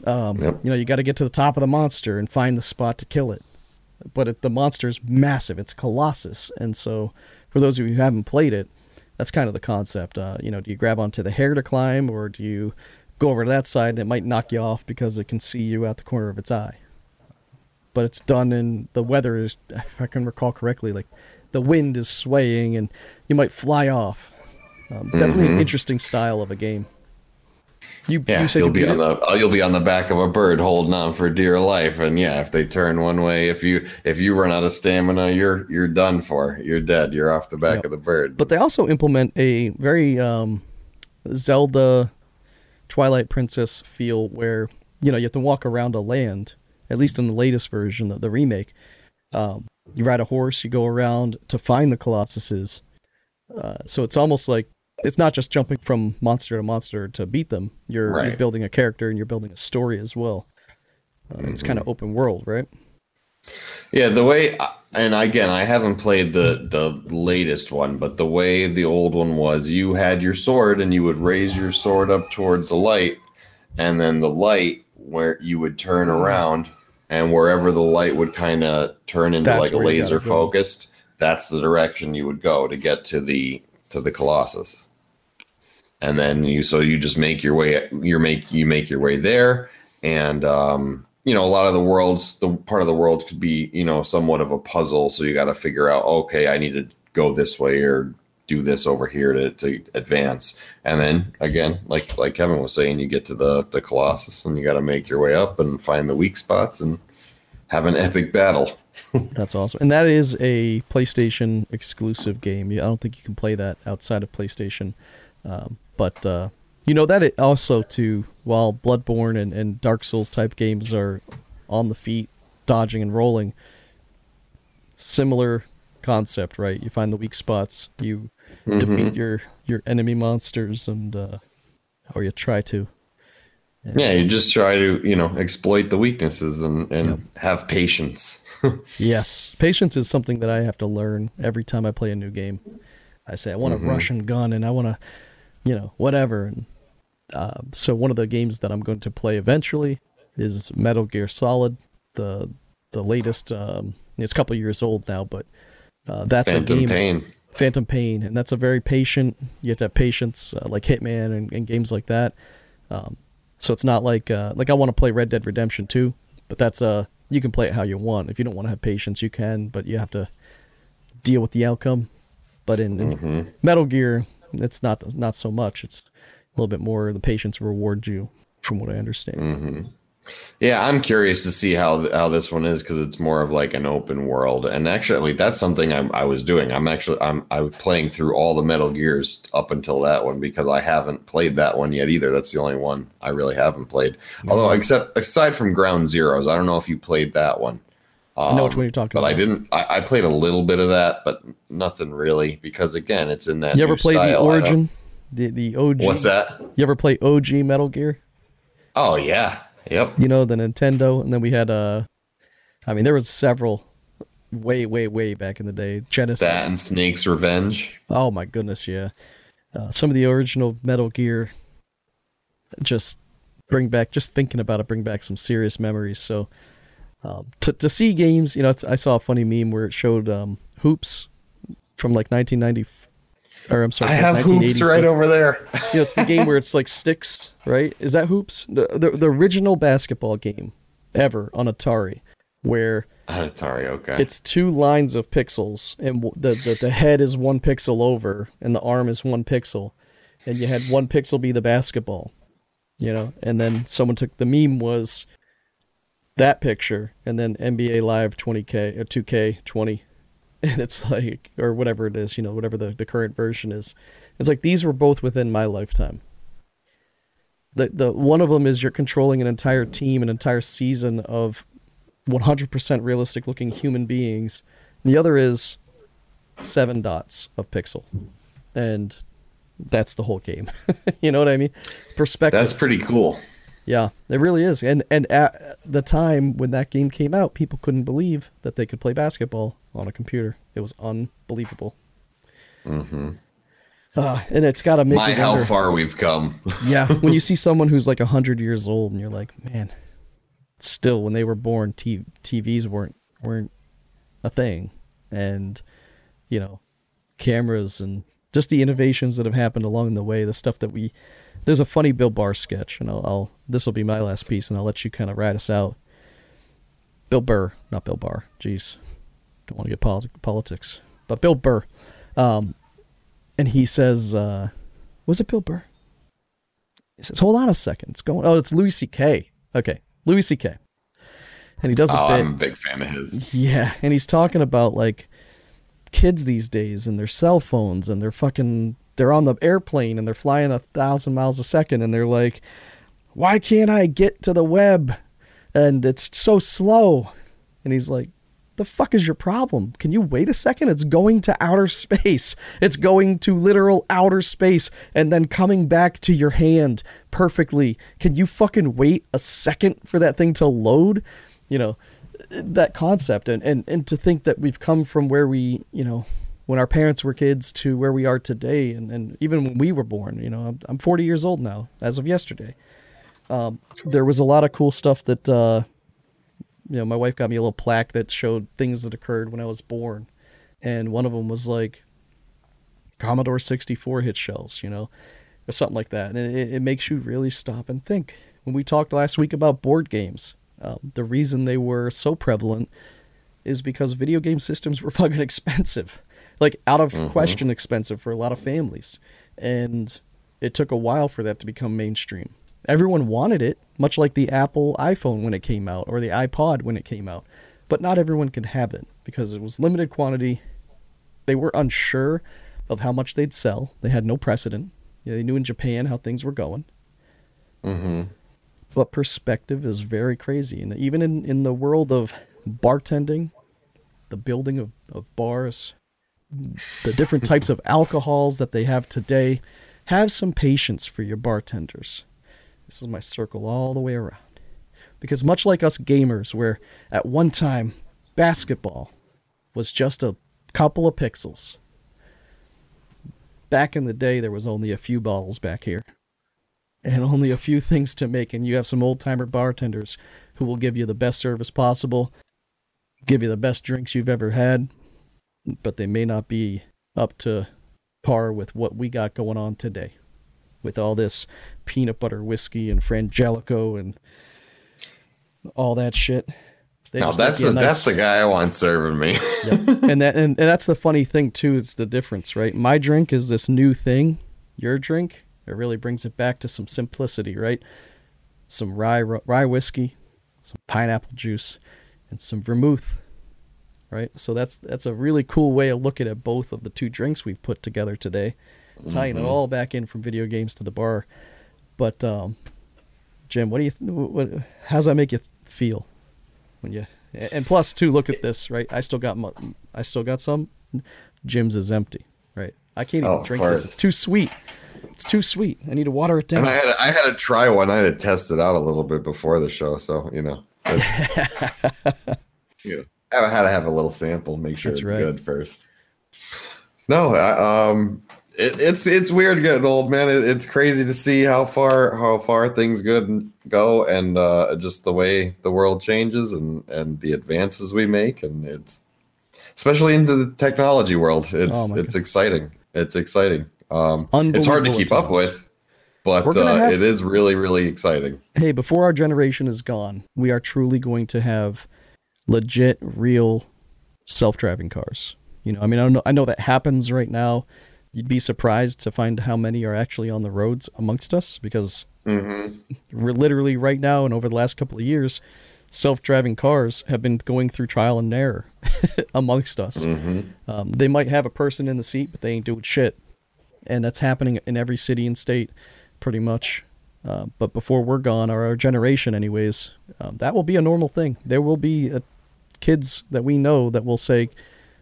um, Yep. you know you got to get to the top of the monster and find the spot to kill it. But it, the monster's massive; it's a colossus, and so for those of you who haven't played it, that's kind of the concept. Uh, you know, do you grab onto the hair to climb, or do you go over to that side and it might knock you off because it can see you out the corner of its eye? But it's done in the weather is, if I can recall correctly, like the wind is swaying and you might fly off. Um, definitely an Mhm. interesting style of a game. You, Yeah, you you'll be on it? the uh, you'll be on the back of a bird holding on for dear life, and yeah, if they turn one way, if you if you run out of stamina, you're you're done for. You're dead. You're off the back Yep. of the bird. But they also implement a very um, Zelda Twilight Princess feel where, you know, you have to walk around a land, at least in the latest version, the, the remake. Um, you ride a horse, you go around to find the Colossuses. Uh, so it's almost like it's not just jumping from monster to monster to beat them. You're, you're building a character and you're building a story as well. Uh, It's kind of open world, right? Yeah, the way and again, I haven't played the the latest one, but the way the old one was, you had your sword and you would raise your sword up towards the light, and then the light where you would turn around and wherever the light would kind of turn into That's like a laser focused, that's the direction you would go to get to the to the Colossus. And then you so you just make your way you make you make your way there and um you know a lot of the worlds the part of the world could be you know somewhat of a puzzle so you got to figure out okay I need to go this way or do this over here to, to advance and then again like like kevin was saying you get to the the colossus and you got to make your way up and find the weak spots and have an epic battle That's awesome. And that is a PlayStation exclusive game. I don't think you can play that outside of PlayStation. Um, but uh, you know that it also too while Bloodborne and, and Dark Souls type games are on the feet, dodging and rolling. Similar concept, right? You find the weak spots, you defeat your your enemy monsters, and uh, or you try to. yeah you just try to you know exploit the weaknesses and and have patience Yes, patience is something that I have to learn every time I play a new game. I say I want a Russian gun and I want to, you know, whatever. And uh, so one of the games that I'm going to play eventually is Metal Gear Solid, the the latest. Um, it's a couple years old now, but uh, that's a game. pain Phantom Pain, and that's a very patient. You have to have patience, uh, like Hitman and, and games like that. Um, so it's not like uh, like I want to play Red Dead Redemption 2, but that's uh you can play it how you want. If you don't want to have patience, you can, but you have to deal with the outcome. But in, in Metal Gear, it's not not so much. It's a little bit more the patience rewards you, from what I understand. Yeah, I'm curious to see how how this one is because it's more of like an open world, and actually that's something I, I was doing. I'm actually I'm I was playing through all the Metal Gears up until that one because I haven't played that one yet either. That's the only one I really haven't played. Although except aside from Ground Zeroes, I don't know if you played that one. I know which one you're talking Um, But about. I didn't. I, I played a little bit of that, but nothing really because again, it's in that. You ever new play the Origin, the the OG? What's that? You ever play OG Metal Gear? Oh yeah. Yep. you know the Nintendo, and then we had uh, I mean there was several, way way way back in the day. Genesis. That and Snake's Revenge. Oh my goodness, yeah. Uh, some of the original Metal Gear, just bring back. Just thinking about it, bring back some serious memories. So, um, to to see games, you know, it's, I saw a funny meme where it showed um, hoops from like 1990. Or I'm sorry, I have hoops right over there. You know, it's the game where it's like sticks, right? Is that hoops? The, the the original basketball game ever on Atari, where on Atari, okay. it's two lines of pixels, and the, the the head is one pixel over, and the arm is one pixel, and you had one pixel be the basketball, you know, and then someone took the meme was that picture, and then NBA Live 20k or 2K 20, uh, and it's like or whatever it is, you know, whatever the the current version is. It's like these were both within my lifetime. The the one of them is you're controlling an entire team, an entire season of 100% realistic looking human beings. And the other is seven dots of pixel. And that's the whole game. you know what I mean? Perspective. That's pretty cool. yeah, it really is. And and at the time when that game came out, people couldn't believe that they could play basketball on a computer. It was unbelievable. Mm-hmm. Uh, and it's got to make My, how far we've come. yeah, when you see someone who's like 100 years old and you're like, man, still when they were born t- TVs weren't weren't a thing and you know, cameras and just the innovations that have happened along the way, the stuff that we There's a funny Bill Barr sketch and I'll, I'll this will be my last piece and I'll let you kind of ride us out. Bill Burr, not Bill Barr. Jeez. Don't want to get polit- politics. But Bill Burr um and he says uh was it Bill Burr? He says, "Hold on a second. It's going. Oh, it's Louis C.K. Okay, Louis C.K. And he does a Oh, bit. I'm a big fan of his. Yeah, and he's talking about like kids these days and their cell phones and they're fucking they're on the airplane and they're flying a thousand miles a second and they're like, why can't I get to the web? And it's so slow. And he's like, the fuck is your problem? Can you wait a second? It's going to outer space. It's going to literal outer space and then coming back to your hand perfectly. Can you fucking wait a second for that thing to load? You know, that concept and, and, and to think that we've come from where we, you know, when our parents were kids to where we are today and, and even when we were born, you know, I'm, I'm 40 years old now as of yesterday. Um, there was a lot of cool stuff that, uh, you know, my wife got me a little plaque that showed things that occurred when I was born, and one of them was like Commodore 64 hit shells, you know, or something like that, and it, it makes you really stop and think. When we talked last week about board games, um, the reason they were so prevalent is because video game systems were fucking expensive, like out of mm-hmm. question expensive for a lot of families, and it took a while for that to become mainstream. Everyone wanted it, much like the Apple iPhone when it came out or the iPod when it came out, but not everyone could have it because it was limited quantity. They were unsure of how much they'd sell. They had no precedent. You know, they knew in Japan how things were going. Mm-hmm. But perspective is very crazy, and even in in the world of bartending, the building of, of bars, the different types of alcohols that they have today. Have some patience for your bartenders. This is my circle all the way around. Because much like us gamers, where at one time basketball was just a couple of pixels, back in the day there was only a few bottles back here and only a few things to make, and you have some old timer bartenders who will give you the best service possible give you the best drinks you've ever had, but they may not be up to par with what we got going on today with all this peanut butter whiskey and frangelico and all that shit. They no, that's the, nice... that's the guy I want serving me. yeah. And that and, and that's the funny thing too. It's the difference, right? My drink is this new thing. Your drink, it really brings it back to some simplicity, right? Some rye rye whiskey, some pineapple juice, and some vermouth. Right? So that's that's a really cool way of looking at both of the two drinks we've put together today, tying mm-hmm. it all back in from video games to the bar. But um, Jim, what do you what how's that make you feel when you and plus too look at this, right? I still got I still got some Jim's is empty, right? I can't even oh, drink this. It's too sweet. It's too sweet. I need to water it down. And I had I had to try one. I had to test it out a little bit before the show, so you know. you know, I had to have a little sample, make sure That's it's right. good first. No, I, um, it, it's it's weird getting old, man. It, it's crazy to see how far how far things good go, and uh, just the way the world changes and and the advances we make, and it's especially into the technology world. It's oh it's exciting. It's exciting. Um, it's hard to keep up with but uh, have, it is really really exciting hey before our generation is gone we are truly going to have legit real self-driving cars you know i mean i know i know that happens right now you'd be surprised to find how many are actually on the roads amongst us because mm-hmm. we're literally right now and over the last couple of years self-driving cars have been going through trial and error amongst us mm-hmm. um, they might have a person in the seat but they ain't doing shit and that's happening in every city and state pretty much. Uh, but before we're gone, or our generation, anyways, um, that will be a normal thing. There will be uh, kids that we know that will say,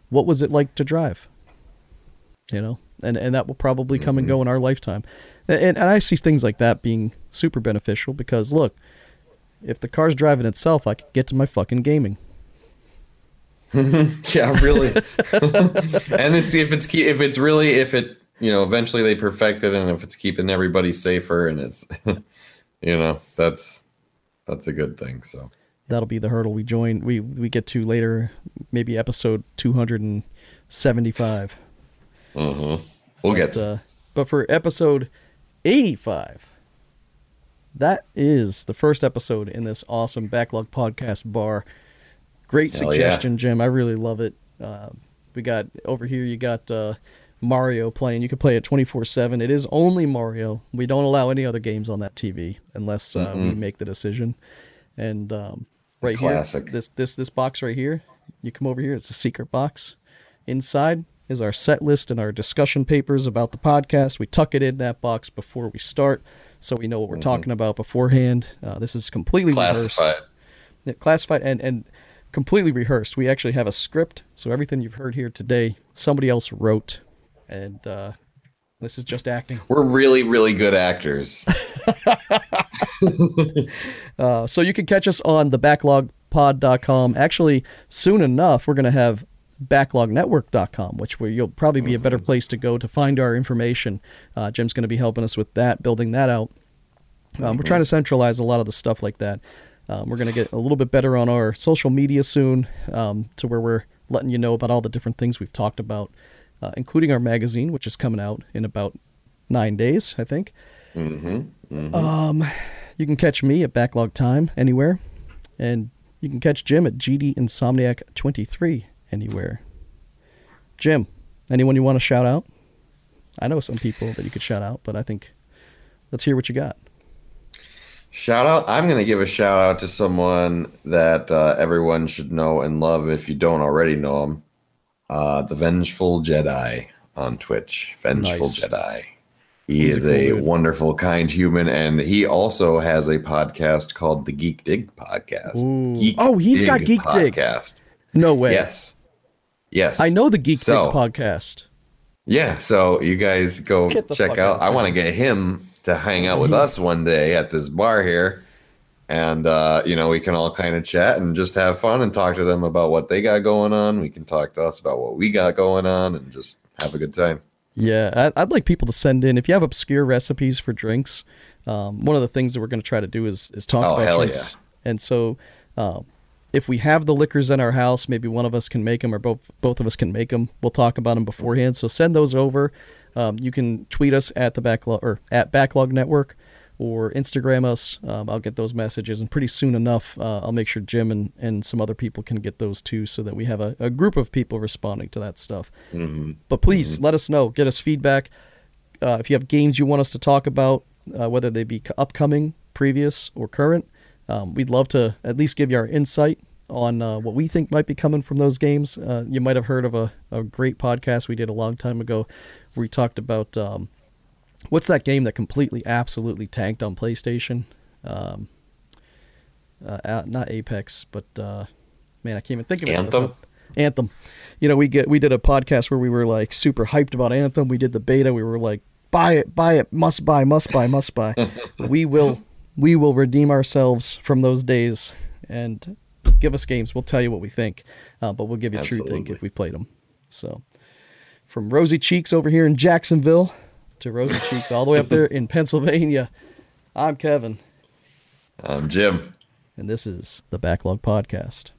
"What was it like to drive?" You know, and and that will probably come mm-hmm. and go in our lifetime. And, and I see things like that being super beneficial because look, if the car's driving itself, I can get to my fucking gaming. yeah, really. and it's if it's if it's really if it you know, eventually they perfect it, and if it's keeping everybody safer, and it's, you know, that's that's a good thing. So that'll be the hurdle we join. We we get to later, maybe episode two hundred and seventy-five. Uh-huh. We'll but, get. Uh, but for episode eighty-five, that is the first episode in this awesome backlog podcast bar. Great Hell suggestion, yeah. Jim. I really love it. Uh, we got over here. You got. Uh, Mario playing. You can play it 24 7. It is only Mario. We don't allow any other games on that TV unless uh, mm-hmm. we make the decision. And um, right Classic. here, this, this, this box right here, you come over here, it's a secret box. Inside is our set list and our discussion papers about the podcast. We tuck it in that box before we start so we know what we're mm-hmm. talking about beforehand. Uh, this is completely classified. Rehearsed. Yeah, classified and, and completely rehearsed. We actually have a script, so everything you've heard here today, somebody else wrote and uh, this is just acting. We're really, really good actors. uh, so you can catch us on the backlogpod.com. Actually, soon enough, we're going to have backlognetwork.com, which where you'll probably be a better mm-hmm. place to go to find our information. Uh, Jim's going to be helping us with that, building that out. Um, mm-hmm. We're trying to centralize a lot of the stuff like that. Um, we're going to get a little bit better on our social media soon um, to where we're letting you know about all the different things we've talked about, uh, including our magazine, which is coming out in about nine days, I think. Mm-hmm. Mm-hmm. Um, you can catch me at Backlog Time anywhere, and you can catch Jim at GD Insomniac 23 anywhere. Jim, anyone you want to shout out? I know some people that you could shout out, but I think let's hear what you got. Shout out! I'm going to give a shout out to someone that uh, everyone should know and love if you don't already know him. Uh, the Vengeful Jedi on Twitch. Vengeful Nice. Jedi. He He's is a cool a wonderful, kind human, and he also has a podcast called the Geek Dig Podcast. Geek Oh, he's got Geek Dig. No way. Yes, yes. I know the Geek So- Dig podcast. Yeah, so you guys go check out. out, I want to get him to hang out with us one day at this bar here, and uh, you know we can all kind of chat and just have fun and talk to them about what they got going on. We can talk to us about what we got going on and just have a good time. Yeah, I- I'd like people to send in if you have obscure recipes for drinks. Um, one of the things that we're going to try to do is is talk Oh, about hell drinks. And so, um, if we have the liquors in our house, maybe one of us can make them, or both both of us can make them. We'll talk about them beforehand. So send those over. Um, you can tweet us at the backlog or at Backlog Network, or Instagram us. Um, I'll get those messages, and pretty soon enough, uh, I'll make sure Jim and, and some other people can get those too, so that we have a, a group of people responding to that stuff. But please let us know. Get us feedback. Uh, if you have games you want us to talk about, uh, whether they be upcoming, previous, or current, um, we'd love to at least give you our insight on uh, what we think might be coming from those games. Uh, you might have heard of a, a great podcast we did a long time ago where we talked about um, what's that game that completely, absolutely tanked on PlayStation? Um, uh, not Apex, but uh, man, I can't even think of it. Anthem? Anthem. You know, we get we did a podcast where we were like super hyped about Anthem. We did the beta. We were like, buy it, buy it, must buy, must buy, must buy. we will we will redeem ourselves from those days and give us games. We'll tell you what we think, uh, but we'll give you a true think if we played them. So, from Rosy Cheeks over here in Jacksonville to Rosy Cheeks all the way up there in Pennsylvania, I'm Kevin, I'm Jim. and this is the Backlog Podcast.